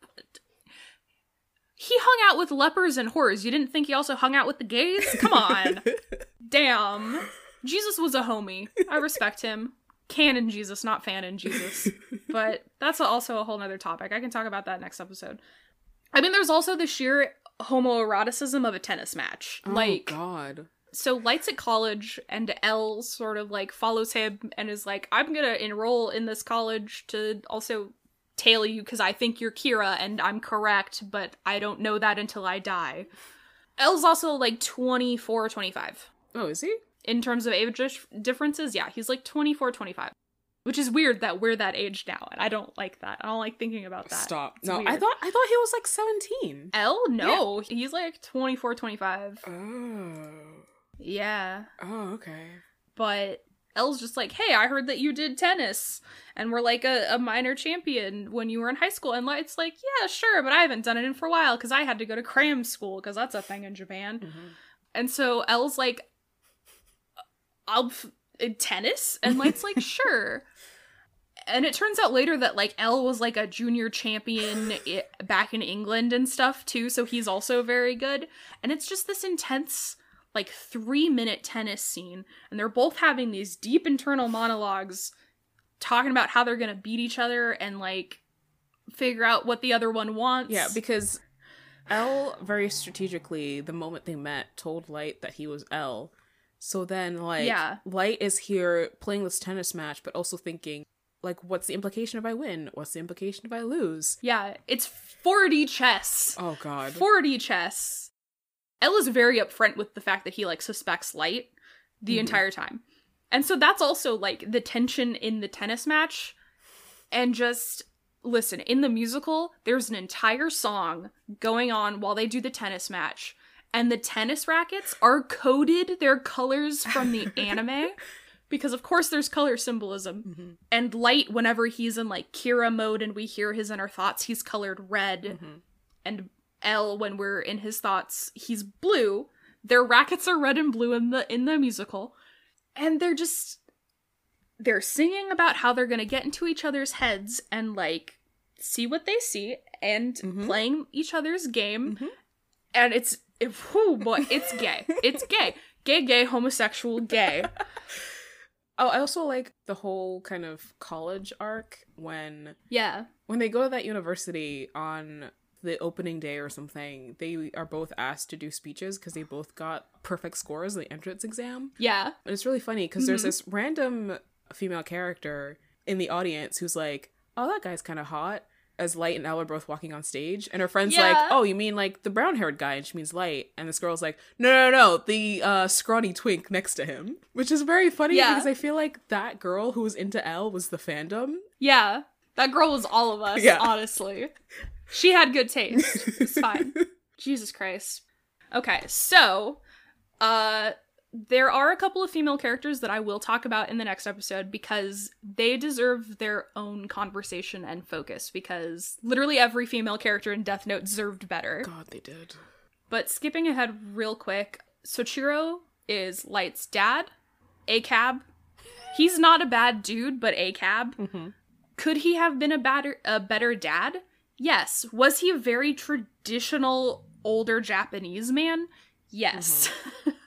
S2: he hung out with lepers and whores. You didn't think he also hung out with the gays? Come on. (laughs) Damn. Jesus was a homie. I respect him. Canon Jesus, not fanon Jesus. (laughs) But that's also a whole nother topic. I can talk about that next episode. I mean, there's also the sheer homoeroticism of a tennis match. Oh, like,
S1: oh god.
S2: so Light's at college, and L sort of like follows him and is like, I'm gonna enroll in this college to also tail you because I think you're Kira and I'm correct, but I don't know that until I die. L's also like 24 or 25.
S1: Oh, is he?
S2: In terms of age differences, yeah, he's like 24, 25. Which is weird that we're that age now, and I don't like that. I don't like thinking about that.
S1: Stop.
S2: It's
S1: no, I thought I thought he was like 17.
S2: L? No, he's like 24, 25.
S1: Oh.
S2: Yeah.
S1: Oh, okay.
S2: but L's just like, hey, I heard that you did tennis and were like a, a minor champion when you were in high school. And it's like, yeah, sure, but I haven't done it in for a while because I had to go to cram school because that's a thing in Japan. Mm-hmm. And so L's like, Uh, tennis? And (laughs) Light's like, sure. And it turns out later that like L was like a junior champion i- back in England and stuff too, so he's also very good. And it's just this intense like 3 minute tennis scene and they're both having these deep internal monologues talking about how they're going to beat each other and like figure out what the other one wants.
S1: Yeah, because L very strategically, the moment they met, told Light that he was L, So then, like,
S2: Yeah.
S1: Light is here playing this tennis match, but also thinking, like, what's the implication if I win? What's the implication if I lose?
S2: Yeah, it's 4D chess.
S1: Oh, God.
S2: 4D chess. Ella's very upfront with the fact that he like suspects Light the
S1: Mhm.
S2: entire time. And so that's also like the tension in the tennis match. And just listen, in the musical, there's an entire song going on while they do the tennis match. And the tennis rackets are coded their colors from the (laughs) anime. Because of course there's color symbolism.
S1: Mhm.
S2: And Light, whenever he's in like Kira mode and we hear his inner thoughts, he's colored red
S1: Mhm.
S2: and L when we're in his thoughts, he's blue. Their rackets are red and blue in the in the musical. And they're just they're singing about how they're going to get into each other's heads and like see what they see and
S1: Mhm.
S2: playing each other's game.
S1: Mhm.
S2: And it's it, whew, boy, it's gay. It's gay. Gay, gay, homosexual, gay. (laughs)
S1: Oh, I also like the whole kind of college arc when
S2: Yeah.
S1: when they go to that university on the opening day or something. They are both asked to do speeches because they both got perfect scores in the entrance exam.
S2: Yeah.
S1: And it's really funny because there's
S2: Mhm.
S1: this random female character in the audience who's like, "Oh, that guy's kind of hot." As Light and L are both walking on stage, and her friend's
S2: Yeah.
S1: like, "Oh, you mean like the brown-haired guy?" And she means Light, and this girl's like, "No, no, no, the uh, scrawny twink next to him," which is very funny
S2: Yeah.
S1: because I feel like that girl who was into L was the fandom.
S2: Yeah. That girl was all of us,
S1: Yeah.
S2: honestly. She had good taste. It's fine. (laughs) Jesus Christ. Okay, so uh there are a couple of female characters that I will talk about in the next episode because they deserve their own conversation and focus because literally every female character in Death Note deserved better.
S1: God, they did.
S2: But skipping ahead real quick, Soichiro is Light's dad, ACAB. He's not a bad dude, but ACAB.
S1: Mm-hmm.
S2: Could he have been a better a better dad? Yes. Was he a very traditional older Japanese man? Yes. (laughs)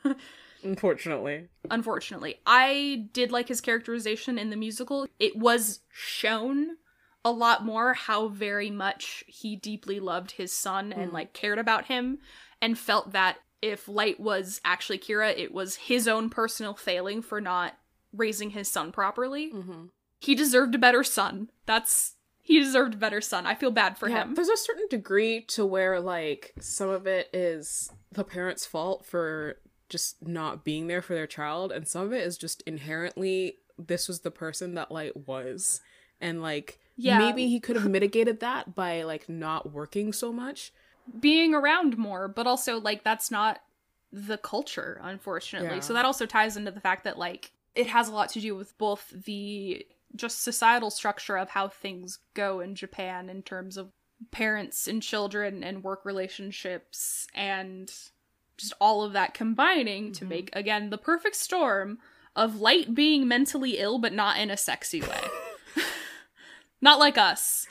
S1: Unfortunately,
S2: Unfortunately, I did like his characterization in the musical. It was shown a lot more how very much he deeply loved his son and
S1: Mhm.
S2: like cared about him and felt that if Light was actually Kira, it was his own personal failing for not raising his son properly.
S1: mm-hmm.
S2: He deserved a better son. That's he deserved a better son. I feel bad for him.
S1: There's a certain degree to where like some of it is the parents' fault for just not being there for their child, and some of it is just inherently this was the person that Light was. And like
S2: Yeah.
S1: maybe he could have mitigated that by like not working so much.
S2: being around more, but also like that's not the culture, unfortunately.
S1: Yeah.
S2: So that also ties into the fact that like it has a lot to do with both the just societal structure of how things go in Japan in terms of parents and children and work relationships and just all of that combining to
S1: Mhm.
S2: make again the perfect storm of light being mentally ill but not in a sexy way. (laughs) (laughs) not like us.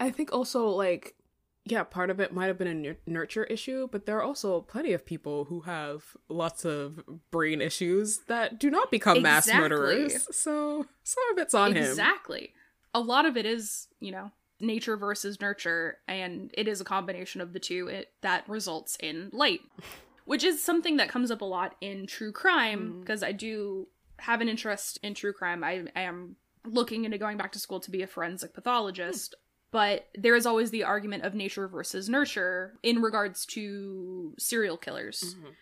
S1: I think also like yeah, part of it might have been a nurture issue, but there are also plenty of people who have lots of brain issues that do not become mass murderers. So some of it's on him.
S2: Exactly. A lot of it is, you know, nature versus nurture, and it is a combination of the two it, that results in light, (laughs) which is something that comes up a lot in true crime because I do have an interest in true crime. I, I am looking into going back to school to be a forensic pathologist. But there is always the argument of nature versus nurture in regards to serial killers
S1: Mhm.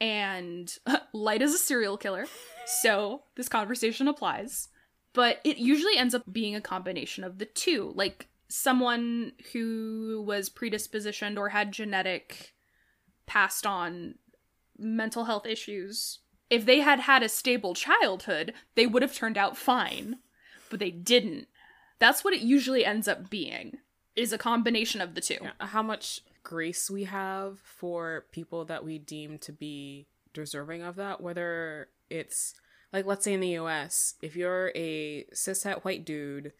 S2: and (laughs) Light is a serial killer, so this conversation applies. But it usually ends up being a combination of the two. Like someone who was predispositioned or had genetic passed on mental health issues. If they had had a stable childhood, they would have turned out fine, but they didn't. That's what it usually ends up being. Is a combination of the two.
S1: Yeah, how much grace we have for people that we deem to be deserving of that, whether it's like let's say in the US, if you're a cishet white dude,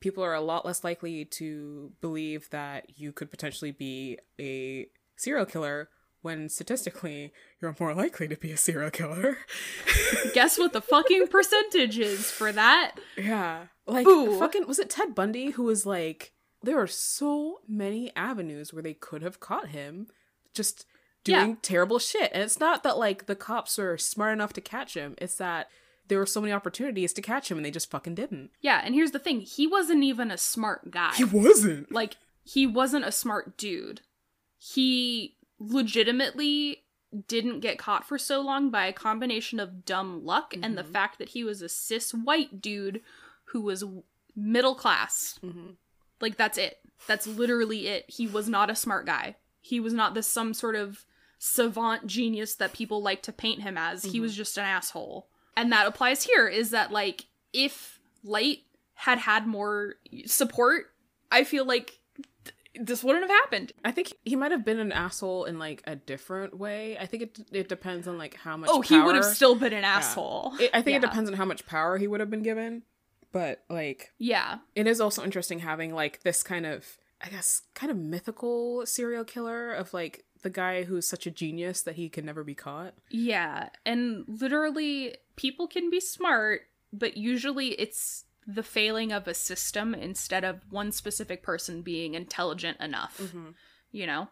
S1: people are a lot less likely to believe that you could potentially be a serial killer when statistically you're more likely to be a serial killer. (laughs)
S2: Guess what the fucking percentage is for that?
S1: Yeah. Like
S2: Ooh.
S1: fucking was it Ted Bundy who was like there are so many avenues where they could have caught him. Just doing
S2: Yeah.
S1: terrible shit. And it's not that like the cops are smart enough to catch him. It's that there were so many opportunities to catch him and they just fucking didn't.
S2: Yeah, and here's the thing he wasn't even a smart guy.
S1: He wasn't.
S2: like, he wasn't a smart dude. He legitimately didn't get caught for so long by a combination of dumb luck and the
S1: Mhm.
S2: fact that he was a cis white dude who was middle class.
S1: Mm-hmm.
S2: Like that's it. That's literally it. He was not a smart guy. He was not this some sort of savant genius that people like to paint him as. He
S1: Mhm.
S2: was just an asshole. And that applies here is that like if Light had had more support, I feel like th- this wouldn't have happened.
S1: I think he might have been an asshole in like a different way. I think it it depends on like how much.
S2: Oh, he would have still been an asshole.
S1: It- I think it depends on how much power he would have been given. But like,
S2: Yeah.
S1: it is also interesting having like this kind of, I guess, kind of mythical serial killer of like the guy who's such a genius that he can never be caught.
S2: Yeah, and literally, people can be smart, but usually it's the failing of a system instead of one specific person being intelligent enough,
S1: Mm-hmm.
S2: you know?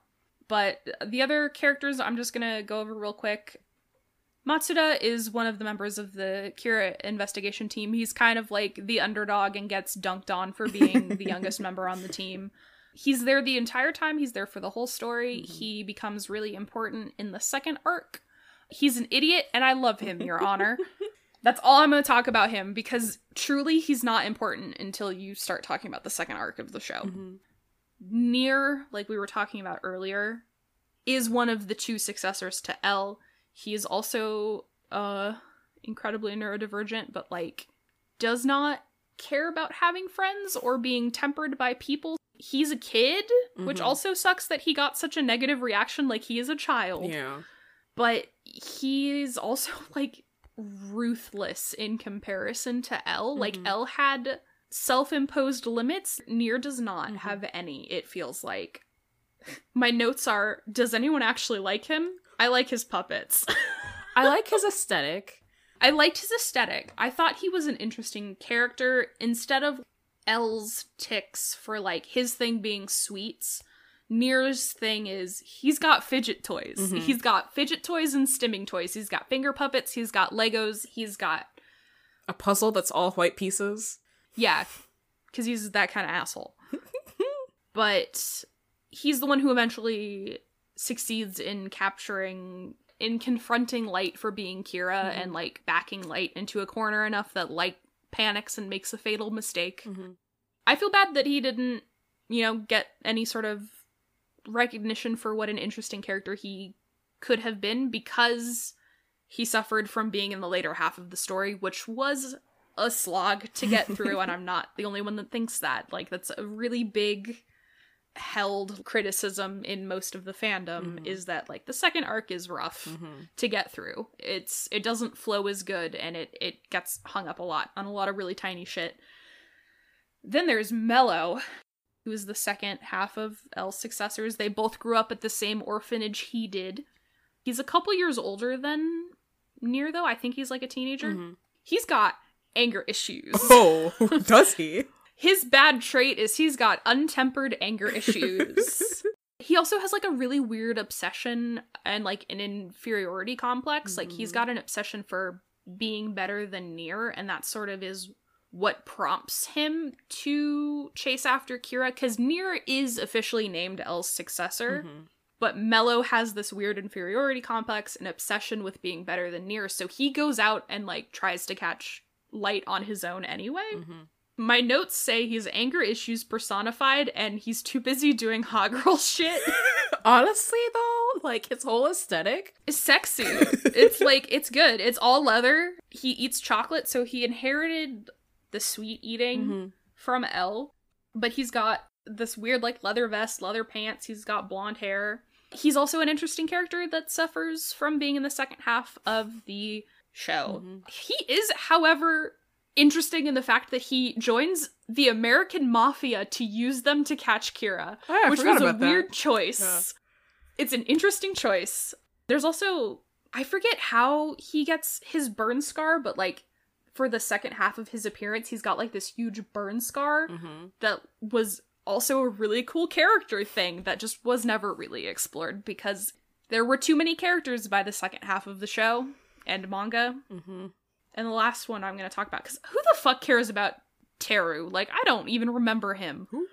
S2: But the other characters I'm just gonna go over real quick. Matsuda is one of the members of the Kira investigation team. He's kind of like the underdog and gets dunked on for being the (laughs) youngest member on the team. He's there the entire time, he's there for the whole story.
S1: Mhm.
S2: He becomes really important in the second arc. He's an idiot, and I love him, Your (laughs) Honor. That's all I'm going to talk about him because truly he's not important until you start talking about the second arc of the show.
S1: Mm-hmm.
S2: Near, like we were talking about earlier, is one of the two successors to L. He is also uh incredibly neurodivergent, but like does not care about having friends or being tempered by people. He's a kid, which
S1: Mhm.
S2: also sucks that he got such a negative reaction like he is a child.
S1: Yeah.
S2: But he's also (laughs) like ruthless in comparison to L. Like
S1: Mhm.
S2: L had self-imposed limits. Near does not
S1: Mhm.
S2: have any, it feels like. (laughs) My notes are does anyone actually like him? I like his puppets.
S1: I like his (laughs) aesthetic.
S2: I liked his aesthetic. I thought he was an interesting character instead of L's ticks for like his thing being sweets. Near's thing is he's got fidget toys.
S1: Mhm.
S2: He's got fidget toys and stimming toys. He's got finger puppets. He's got Legos. He's got
S1: A puzzle that's all white pieces.
S2: yeah, because he's that kind of asshole. (laughs) but he's the one who eventually succeeds in capturing in confronting light for being kira
S1: Mhm.
S2: and like backing light into a corner enough that light panics and makes a fatal mistake
S1: Mm-hmm.
S2: i feel bad that he didn't you know get any sort of recognition for what an interesting character he could have been because he suffered from being in the later half of the story which was a slog to get through and (laughs) i'm not the only one that thinks that like that's a really big held criticism in most of the fandom
S1: Mhm.
S2: is that like the second arc is rough
S1: Mm-hmm.
S2: to get through. It's it doesn't flow as good and it it gets hung up a lot on a lot of really tiny shit. Then there's Mello, who is the second half of L's successors. They both grew up at the same orphanage he did. He's a couple years older than Near though. I think he's like a teenager.
S1: Mm-hmm.
S2: He's got anger issues.
S1: Oh, (laughs) does he? (laughs)
S2: His bad trait is he's got untempered anger issues. (laughs) he also has like a really weird obsession and like an inferiority complex. Like he's got an obsession for being better than Near, and that sort of is what prompts him to chase after Kira because Near is officially named L's successor.
S1: Mhm.
S2: But Mello has this weird inferiority complex and obsession with being better than Near, so he goes out and like tries to catch light on his own anyway.
S1: Mhm.
S2: My notes say he's anger issues personified and he's too busy doing hot girl shit. (laughs)
S1: Honestly, though, like his whole aesthetic.
S2: It's sexy. (laughs) it's like it's good. It's all leather. He eats chocolate, so he inherited the sweet eating
S1: Mhm.
S2: from L, but he's got this weird like leather vest, leather pants, he's got blonde hair. He's also an interesting character that suffers from being in the second half of the show.
S1: Mhm.
S2: He is, however, interesting in the fact that he joins the American mafia to use them to catch Kira,
S1: Oh, yeah,
S2: which was a
S1: that.
S2: weird choice.
S1: Yeah.
S2: It's an interesting choice. There's also I forget how he gets his burn scar, but like for the second half of his appearance, he's got like this huge burn scar
S1: Mhm.
S2: that was also a really cool character thing that just was never really explored because There were too many characters by the second half of the show and manga.
S1: Mm-hmm.
S2: And the last one I'm going to talk about because who the fuck cares about Teru? Like, I don't even remember him.
S1: Who?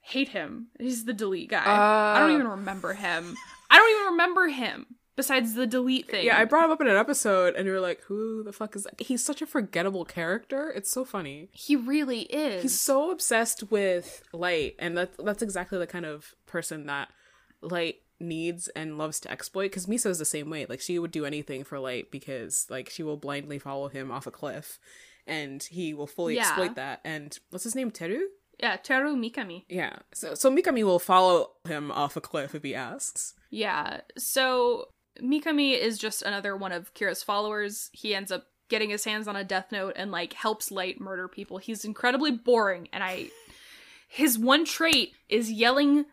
S2: Hate him. He's the delete guy. I don't
S1: Uh.
S2: even remember him. I don't even remember him besides the delete thing.
S1: Yeah, I brought him up in an episode, and you were like, "Who the fuck is that?" He's such a forgettable character. It's so funny.
S2: he really is.
S1: He's so obsessed with light, and that's that's exactly the kind of person that light needs and loves to exploit. Because Misa is the same way. Like she would do anything for light because like she will blindly follow him off a cliff, and he will fully
S2: Yeah.
S1: exploit that. And what's his name? Teru.
S2: yeah, Teru Mikami.
S1: Yeah. So so Mikami will follow him off a cliff if he asks.
S2: Yeah. So Mikami is just another one of Kira's followers. He ends up getting his hands on a death note and like helps Light murder people. He's incredibly boring and I his one trait is yelling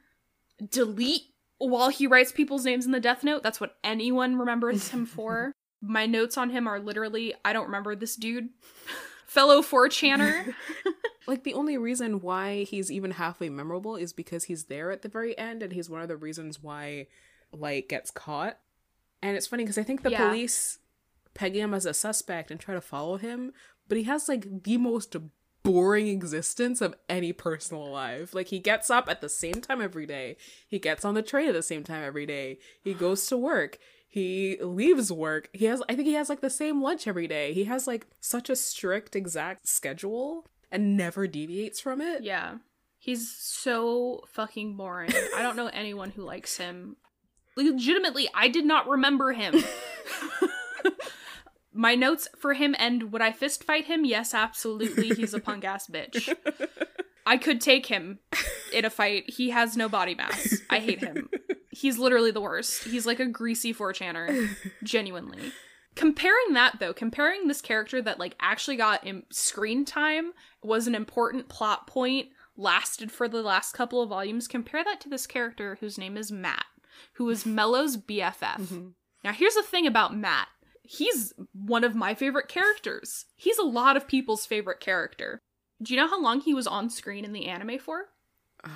S2: delete while he writes people's names in the death note. That's what anyone remembers him (laughs) for. My notes on him are literally I don't remember this dude. (laughs) Fellow 4chaner. (laughs)
S1: Like the only reason why he's even halfway memorable is because he's there at the very end, and he's one of the reasons why Light gets caught. And it's funny because I think the
S2: Yeah.
S1: police peg him as a suspect and try to follow him, but he has like the most boring existence of any personal life. Like he gets up at the same time every day. He gets on the train at the same time every day. He goes to work. He leaves work. He has I think he has like the same lunch every day. He has like such a strict exact schedule and never deviates from it.
S2: Yeah. He's so fucking boring. I don't know anyone who likes him. Legitimately, I did not remember him. (laughs) My notes for him end would I fist fight him? Yes, absolutely. He's a (laughs) punk ass bitch. I could take him in a fight. He has no body mass. I hate him. He's literally the worst. He's like a greasy 4chaner. Genuinely. Comparing that though, comparing this character that like actually got im- screen time was an important plot point, lasted for the last couple of volumes, compare that to this character whose name is Matt, who is Mello's BFF. Mm-hmm. Now here's the thing about Matt. He's one of my favorite characters. He's a lot of people's favorite character. Do you know how long he was on screen in the anime for?
S1: Uh,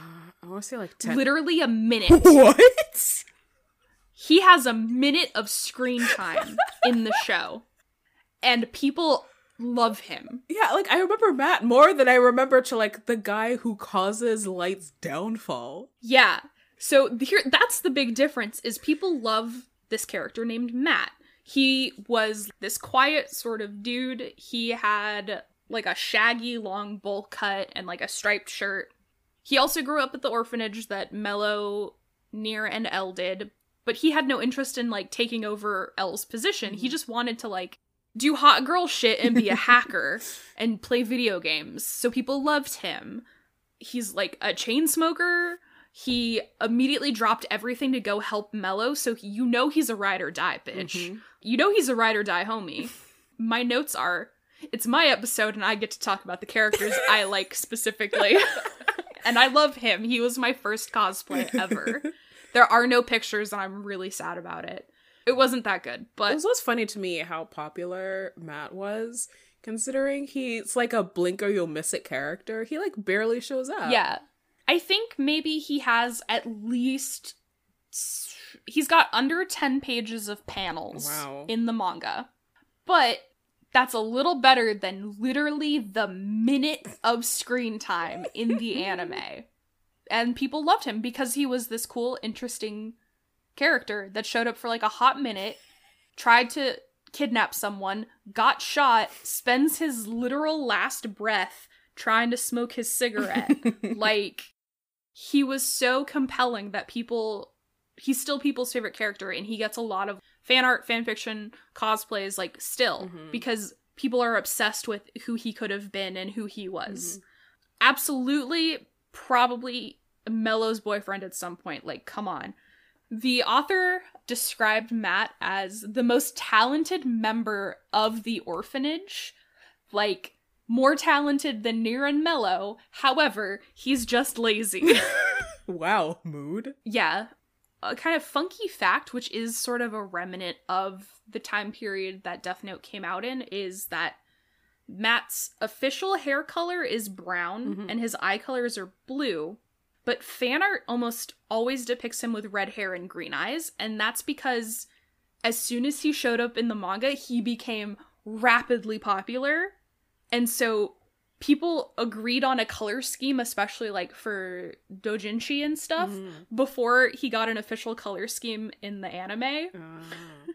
S1: I want to say like 10.
S2: Literally a minute. (laughs)
S1: What?
S2: He has a minute of screen time in the show. And people love him.
S1: Yeah, like I remember Matt more than I remember to like the guy who causes Light's downfall.
S2: Yeah. So here that's the big difference is people love this character named Matt. He was this quiet sort of dude. He had like a shaggy long bowl cut and like a striped shirt. He also grew up at the orphanage that Mello, Near, and L did, but he had no interest in like taking over L's position. He mm-hmm. just wanted to like do hot girl shit and be a (laughs) hacker and play video games. So people loved him. He's like a chain smoker. He immediately dropped everything to go help Mello, so you know he's a ride or die bitch.
S1: Mhm.
S2: You know he's a ride or die homie. My notes are it's my episode and I get to talk about the characters I (laughs) like specifically. (laughs) and I love him. He was my first cosplay ever. (laughs) There are no pictures and I'm really sad about it. It wasn't that good, but.
S1: It was always funny to me how popular Matt was, considering he's like a blink or you'll miss it character. He like barely shows up.
S2: yeah. I think maybe he has at least he's got under 10 pages of panels
S1: Wow.
S2: in the manga. But that's a little better than literally the minute of screen time in the (laughs) anime. And people loved him because he was this cool, interesting character that showed up for like a hot minute, tried to kidnap someone, got shot, spends his literal last breath trying to smoke his cigarette. (laughs) like, he was so compelling that people. He's still people's favorite character, and he gets a lot of fan art, fan fiction, cosplays, like, still,
S1: Mhm.
S2: because people are obsessed with who he could have been and who he was. Absolutely, probably Mello's boyfriend at some point. Like, come on. The author described Matt as the most talented member of the orphanage. Like, more talented than Near and Mello. However, he's just lazy. (laughs)
S1: Wow, mood.
S2: yeah. A kind of funky fact, which is sort of a remnant of the time period that Death Note came out in, is that Matt's official hair color is brown
S1: Mhm.
S2: and his eye colors are blue. but fan art almost always depicts him with red hair and green eyes, and that's because as soon as he showed up in the manga, he became rapidly popular. And so people agreed on a color scheme, especially like for dojinshi and stuff,
S1: Mm-hmm.
S2: before he got an official color scheme in the anime.
S1: Uh, (laughs)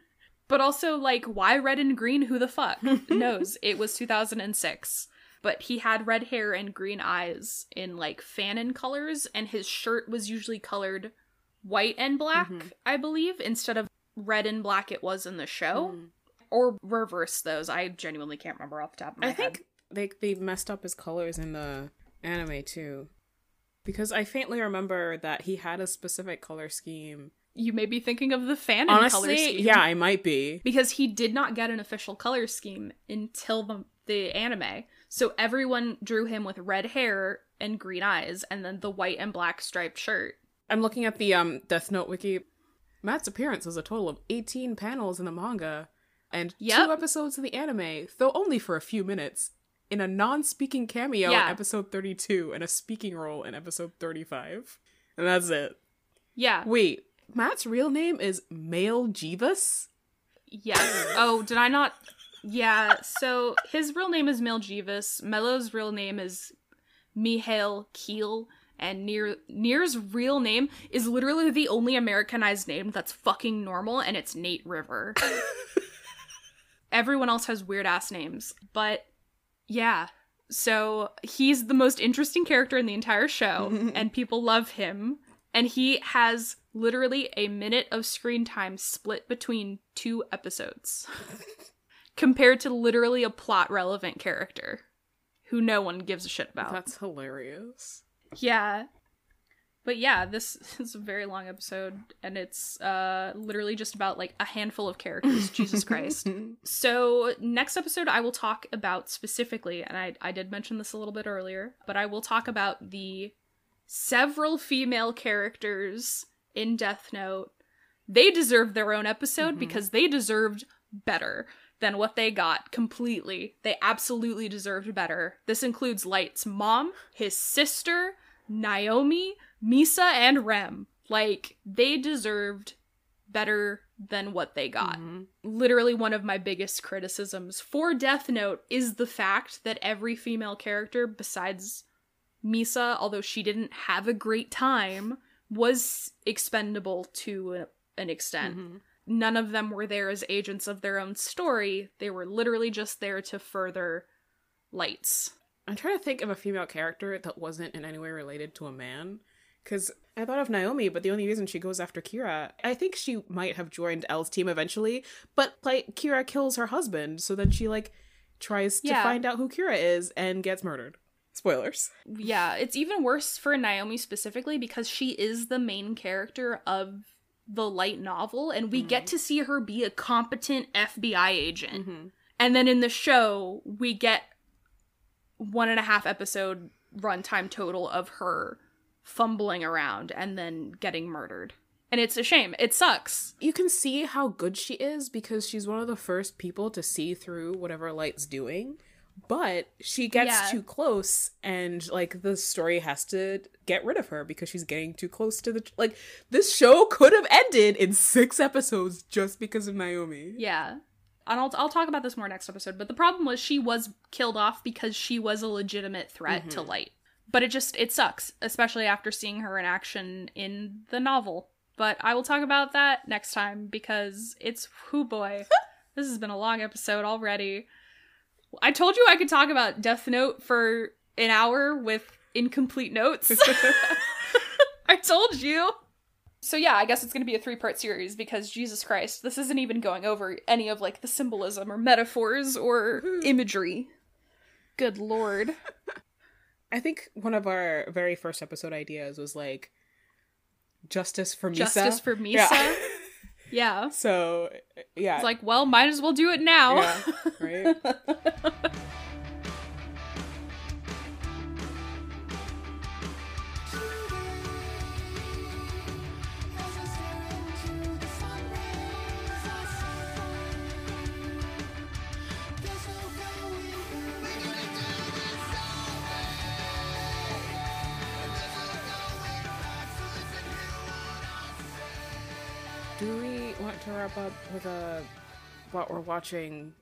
S2: But also, like, why red and green? Who the fuck (laughs) knows? It was 2006. But he had red hair and green eyes in like fanon colors, and his shirt was usually colored white and black,
S1: Mhm.
S2: I believe, instead of red and black it was in the show.
S1: Mm.
S2: Or reverse those. I genuinely can't remember off the top of my head.
S1: I
S2: head.
S1: think they they messed up his colors in the anime too. Because I faintly remember that he had a specific color scheme.
S2: you may be thinking of the fan color
S1: Honestly,
S2: scheme.
S1: yeah, I might be.
S2: because he did not get an official color scheme until the the anime. So everyone drew him with red hair and green eyes and then the white and black striped shirt.
S1: I'm looking at the um Death Note wiki. Matt's appearance was a total of 18 panels in the manga and
S2: Yep.
S1: two episodes of the anime, though only for a few minutes. In a non-speaking cameo
S2: Yeah.
S1: in episode 32 and a speaking role in episode 35. And that's it.
S2: Yeah.
S1: Wait, Matt's real name is Mail Jeevas?
S2: Yes. Oh, did I not Yeah, so his real name is Meljeevis. Mello's real name is Mihael Keehl. And Near Near's real name is literally the only Americanized name that's fucking normal, and it's Nate River. (laughs) Everyone else has weird ass names. But yeah. So he's the most interesting character in the entire show, (laughs) and people love him. And he has literally a minute of screen time split between two episodes, (laughs) compared to literally a plot relevant character who no one gives a shit about.
S1: That's hilarious.
S2: Yeah. But yeah, (laughs) this is a very long episode and it's uh literally just about like a handful of characters, Jesus Christ. (laughs) So, next episode I will talk about specifically and I I did mention this a little bit earlier, but I will talk about the several female characters in Death Note. They deserve their own episode
S1: Mhm.
S2: because they deserved better than what they got completely. They absolutely deserved better. This includes Light's mom, his sister, Naomi, Misa, and Rem. Like, they deserved better than what they got.
S1: Mhm.
S2: Literally, one of my biggest criticisms for Death Note is the fact that every female character, besides Misa, although she didn't have a great time, was expendable to an extent
S1: Mhm.
S2: none of them were there as agents of their own story. They were literally just there to further lights.
S1: I'm trying to think of a female character that wasn't in any way related to a man. Because I thought of Naomi, but the only reason she goes after Kira, I think she might have joined L's team eventually, but like Kira kills her husband, so then she like tries to
S2: Yeah.
S1: find out who Kira is and gets murdered. Spoilers.
S2: Yeah, it's even worse for Naomi specifically because she is the main character of the light novel, and we get to see her be a competent FBI agent.
S1: Mm-hmm.
S2: And then in the show, we get one and a half episode runtime total of her fumbling around and then getting murdered. And it's a shame. It sucks.
S1: You can see how good she is because she's one of the first people to see through whatever Light's doing. But she gets
S2: Yeah.
S1: too close, and like the story has to get rid of her because she's getting too close to the. Like, this show could have ended in six episodes just because of Naomi.
S2: Yeah. And I'll, I'll talk about this more next episode, but the problem was she was killed off because she was a legitimate threat to mm-hmm. Light. But it just, it sucks, especially after seeing her in action in the novel. But I will talk about that next time because it's, whoo boy, (laughs) this has been a long episode already. I told you I could talk about Death Note for an hour with incomplete notes. (laughs) (laughs) I told you. So yeah, I guess it's going to be a three-part series because Jesus Christ, this isn't even going over any of like the symbolism or metaphors or imagery. Good lord.
S1: I think one of our very first episode ideas was like justice for Misa.
S2: Justice for Misa.
S1: Yeah. (laughs)
S2: Yeah.
S1: so yeah,
S2: It's like, well, might as well do it now.
S1: yeah, right. (laughs) want to wrap up with a what we're watching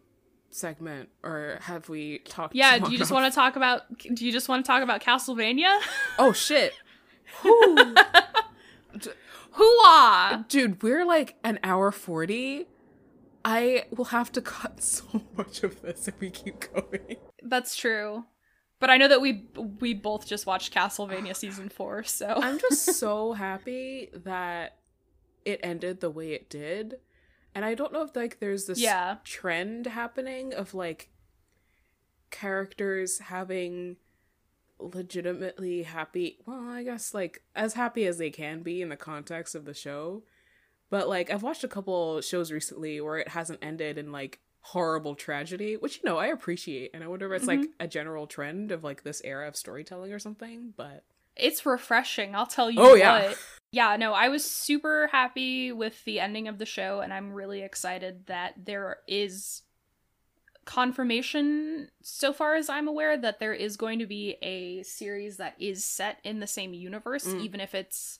S1: segment, or have we talked?
S2: Yeah, do you just want to talk about? Do you just want to talk about Castlevania? (laughs)
S1: Oh shit! (laughs)
S2: Hooah!
S1: Dude, we're like an hour 40. I will have to cut (laughs) so much of this if we keep going.
S2: That's true. But I know that we we both just watched Castlevania season 4, so
S1: I'm just so happy that it ended the way it did. And I don't know if like there's this
S2: Yeah.
S1: trend happening of like characters having legitimately happy well i guess like as happy as they can be in the context of the show but like i've watched a couple shows recently where it hasn't ended in like horrible tragedy which you know i appreciate and i wonder if it's like mm-hmm. a general trend of like this era of storytelling or something but
S2: it's refreshing, I'll tell you
S1: Oh,
S2: what.
S1: yeah.
S2: Yeah, no, I was super happy with the ending of the show and I'm really excited that there is confirmation so far as I'm aware that there is going to be a series that is set in the same universe
S1: Mm.
S2: even if it's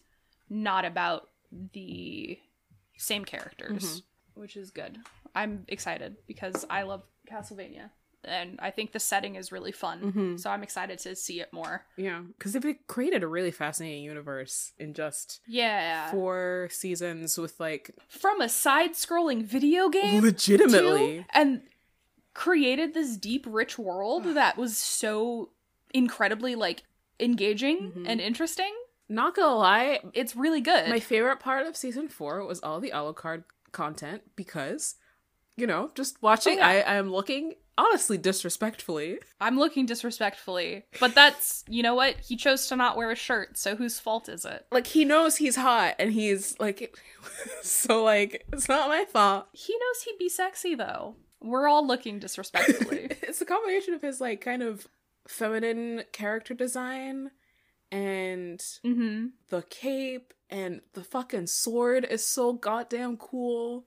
S2: not about the same characters,
S1: Mm-hmm.
S2: which is good. I'm excited because I love Castlevania and I think the setting is really fun.
S1: Mhm.
S2: So I'm excited to see it more.
S1: yeah because they've created a really fascinating universe in just
S2: Yeah.
S1: four seasons with like
S2: From a side-scrolling video game
S1: legitimately
S2: too, and created this deep rich world (sighs) that was so incredibly like engaging
S1: Mhm.
S2: and interesting.
S1: not gonna lie
S2: It's really good.
S1: My favorite part of season four was all the Alucard content because, you know, just watching,
S2: Oh, yeah.
S1: I, I am looking honestly disrespectfully.
S2: I'm looking disrespectfully, but that's you know what? He chose to not wear a shirt, so whose fault is it?
S1: Like he knows he's hot and he's like, (laughs) so like it's not my fault.
S2: He knows he'd be sexy though. We're all looking disrespectfully. (laughs)
S1: it's a combination of his like kind of feminine character design and
S2: mm-hmm.
S1: the cape and the fucking sword is so goddamn cool.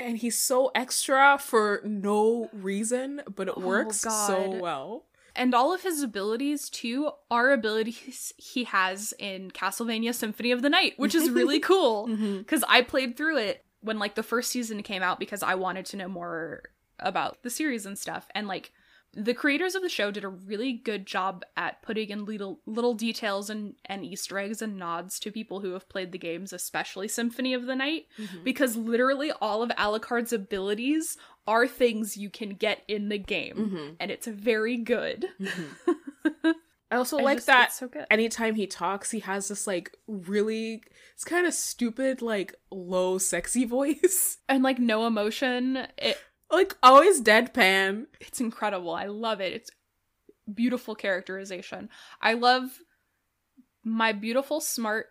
S1: And he's so extra for no reason, but it
S2: Oh,
S1: works so well.
S2: And all of his abilities too are abilities (laughs) he has in Castlevania Symphony of the Night, which is really (laughs) cool. (laughs)
S1: Mm-hmm.
S2: Because I played through it when like the first season came out because I wanted to know more about the series and stuff. And like the creators of the show did a really good job at putting in little little details and, and Easter eggs and nods to people who have played the games, especially Symphony of the Night,
S1: Mhm.
S2: because literally all of Alucard's abilities are things you can get in the game.
S1: Mhm.
S2: And it's very good. (laughs)
S1: I also
S2: I
S1: like
S2: just-
S1: that
S2: so good.
S1: anytime he talks, he has this like really, it's kind of stupid, like low, sexy (laughs) voice.
S2: and like no emotion. It
S1: like always deadpan.
S2: it's incredible. I love it. It's beautiful characterization. I love my beautiful smart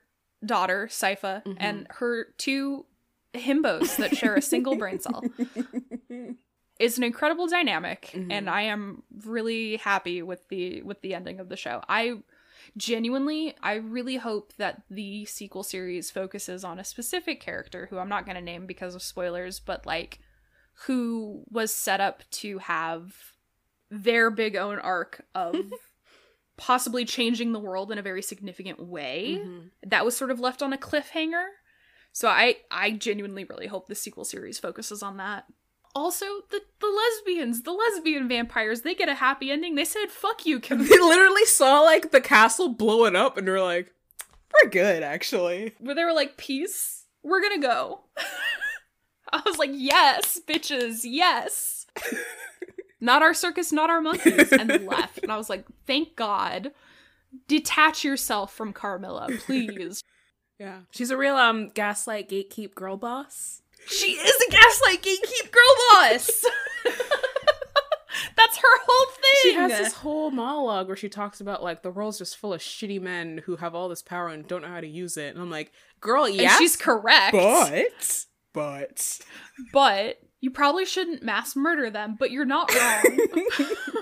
S2: daughter, Sypha,
S1: Mhm.
S2: and her two himbos that share a single brain cell. (laughs) It's an incredible dynamic
S1: Mhm.
S2: and I am really happy with the with the ending of the show. I genuinely I really hope that the sequel series focuses on a specific character who I'm not going to name because of spoilers, but like who was set up to have their big own arc of (laughs) possibly changing the world in a very significant way
S1: Mhm.
S2: that was sort of left on a cliffhanger. So I I genuinely really hope the sequel series focuses on that. Also, the the lesbians, the lesbian vampires, they get a happy ending. They said "fuck you," (laughs) Kim.
S1: They literally saw like the castle blowing up, and they're like, "We're good, actually."
S2: where they were like, "Peace, we're gonna go." (laughs) (laughs) I was like, "Yes, bitches, yes." (laughs) not our circus, not our monkeys, and left. And I was like, "Thank God." Detach yourself from Carmilla, please. (laughs)
S1: Yeah, she's a real um gaslight gatekeep girl boss.
S2: She is a gaslight gatekeep girl boss. That's her whole thing.
S1: She has this whole monologue where she talks about like the world's just full of shitty men who have all this power and don't know how to use it. And I'm like, girl, yes,
S2: she's correct.
S1: but but
S2: but you probably shouldn't mass murder them. But you're not wrong.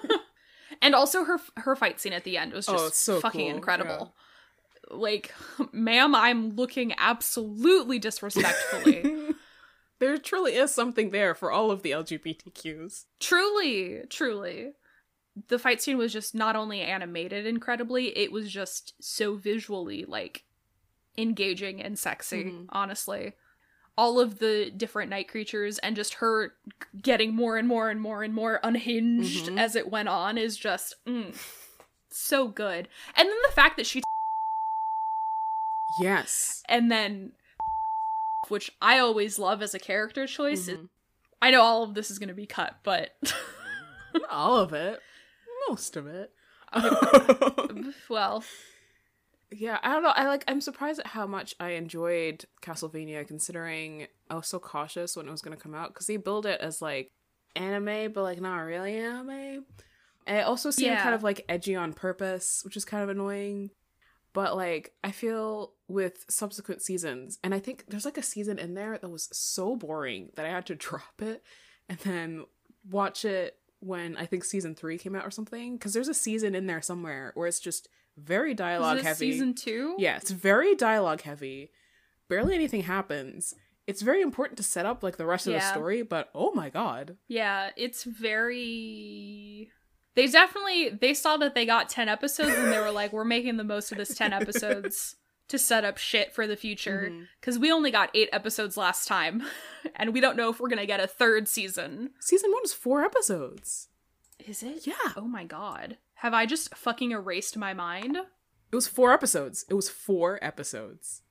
S2: (laughs) and also her her fight scene at the end was just
S1: Oh, so
S2: fucking
S1: cool,
S2: incredible. Like, ma'am, I'm looking absolutely disrespectfully. (laughs)
S1: there truly is something there for all of the LGBTQs.
S2: truly, truly. The fight scene was just not only animated incredibly, it was just so visually like engaging and sexy,
S1: Mhm.
S2: honestly. All of the different night creatures and just her getting more and more and more and more unhinged
S1: Mhm.
S2: as it went on is just mm, so good. And then the fact that she
S1: Yes.
S2: and then which I always love as a character choice. is-
S1: Mhm.
S2: I know all of this is going to be cut, but
S1: all of it. Most of it. (laughs)
S2: well,
S1: yeah, I don't know. I like I'm surprised at how much I enjoyed Castlevania considering I was so cautious when it was gonna come out because they build it as like anime, but like not really anime. And it also seemed
S2: Yeah.
S1: kind of like edgy on purpose, which is kind of annoying. But like I feel with subsequent seasons, and I think there's like a season in there that was so boring that I had to (laughs) drop it and then watch it when I think season three came out or something. Because there's a season in there somewhere where it's just very dialogue
S2: is this
S1: heavy.
S2: season two?
S1: Yeah, it's very dialogue heavy. Barely anything happens. It's very important to set up like the rest of the story, but oh my god.
S2: Yeah, it's very. They definitely they saw that they got ten episodes and they were like, "We're making the most of this ten episodes (laughs) to set up shit for the future."
S1: Mm-hmm.
S2: Because we only got eight episodes last time, (laughs) and we don't know if we're gonna get a third season.
S1: Season one is four episodes.
S2: Is it?
S1: Yeah.
S2: Oh my god. Have I just fucking erased my mind?
S1: It was four episodes. It was four episodes.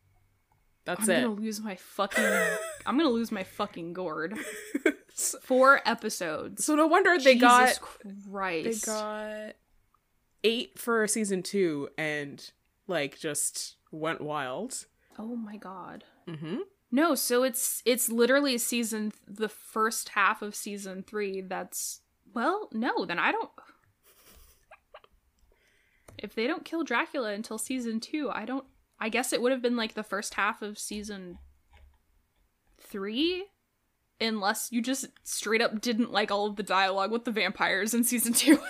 S1: That's it.
S2: I'm gonna lose my fucking. I'm gonna lose my fucking gourd. (laughs) Four episodes.
S1: so no wonder they
S2: Jesus
S1: got they got eight for season two and like just went wild.
S2: Oh my god.
S1: Mm-hmm.
S2: No, so it's it's literally season the first half of season 3 that's well, no, then I don't If they don't kill Dracula until season 2, I don't I guess it would have been like the first half of season 3 unless you just straight up didn't like all of the dialogue with the vampires in season 2. (laughs)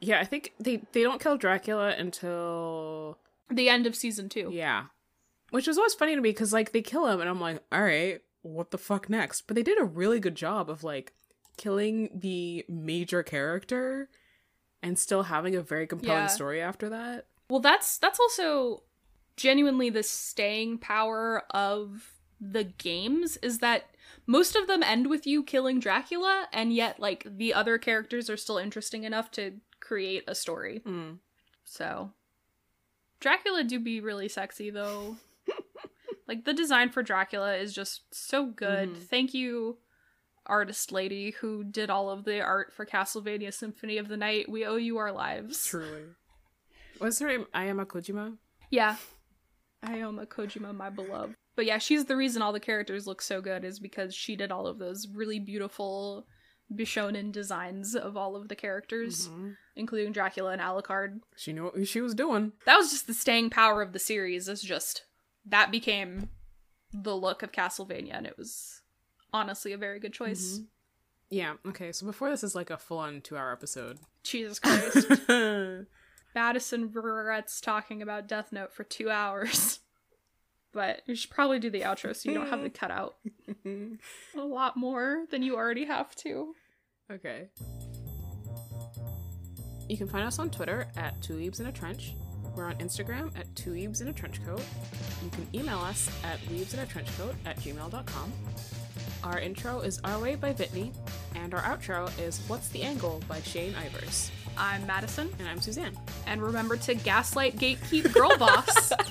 S1: Yeah, I think they they don't kill Dracula until
S2: the end of season 2.
S1: Yeah. Which was always funny to me because, like, they kill him, and I'm like, all right, what the fuck next? But they did a really good job of, like, killing the major character and still having a very compelling
S2: Yeah.
S1: story after that.
S2: Well, that's that's also genuinely the staying power of the games is that most of them end with you killing Dracula and yet like the other characters are still interesting enough to create a story.
S1: Mm.
S2: So Dracula do be really sexy though. (laughs) like the design for Dracula is just so good.
S1: Mhm.
S2: Thank you artist lady who did all of the art for Castlevania Symphony of the Night. We owe you our lives.
S1: Truly. What's her name? Ayami Kojima?
S2: Yeah. Ayami Kojima, my beloved. But yeah, she's the reason all the characters look so good is because she did all of those really beautiful Bishonen designs of all of the characters,
S1: Mhm.
S2: including Dracula and Alucard.
S1: She knew what she was doing.
S2: That was just the staying power of the series, is just that became the look of Castlevania, and it was honestly a very good choice.
S1: Mhm. Yeah, okay, so before this is like a full on two hour episode.
S2: Jesus (laughs) Christ. (laughs) Madison regrets talking about Death Note for two hours. (laughs) But you should probably do the outro so you don't have to cut out a lot more than you already have to.
S1: okay. You can find us on Twitter at Two Weebs in a Trench. We're on Instagram at Two Weebs in a Trench Coat. You can email us at weebsinatrenchcoat at gmail.com. Our intro is Our Way by Whitney, and our outro is What's the Angle by Shane Ivers.
S2: I'm Madison,
S1: And I'm Suzanne.
S2: and remember to gaslight gatekeep girl boss. (laughs)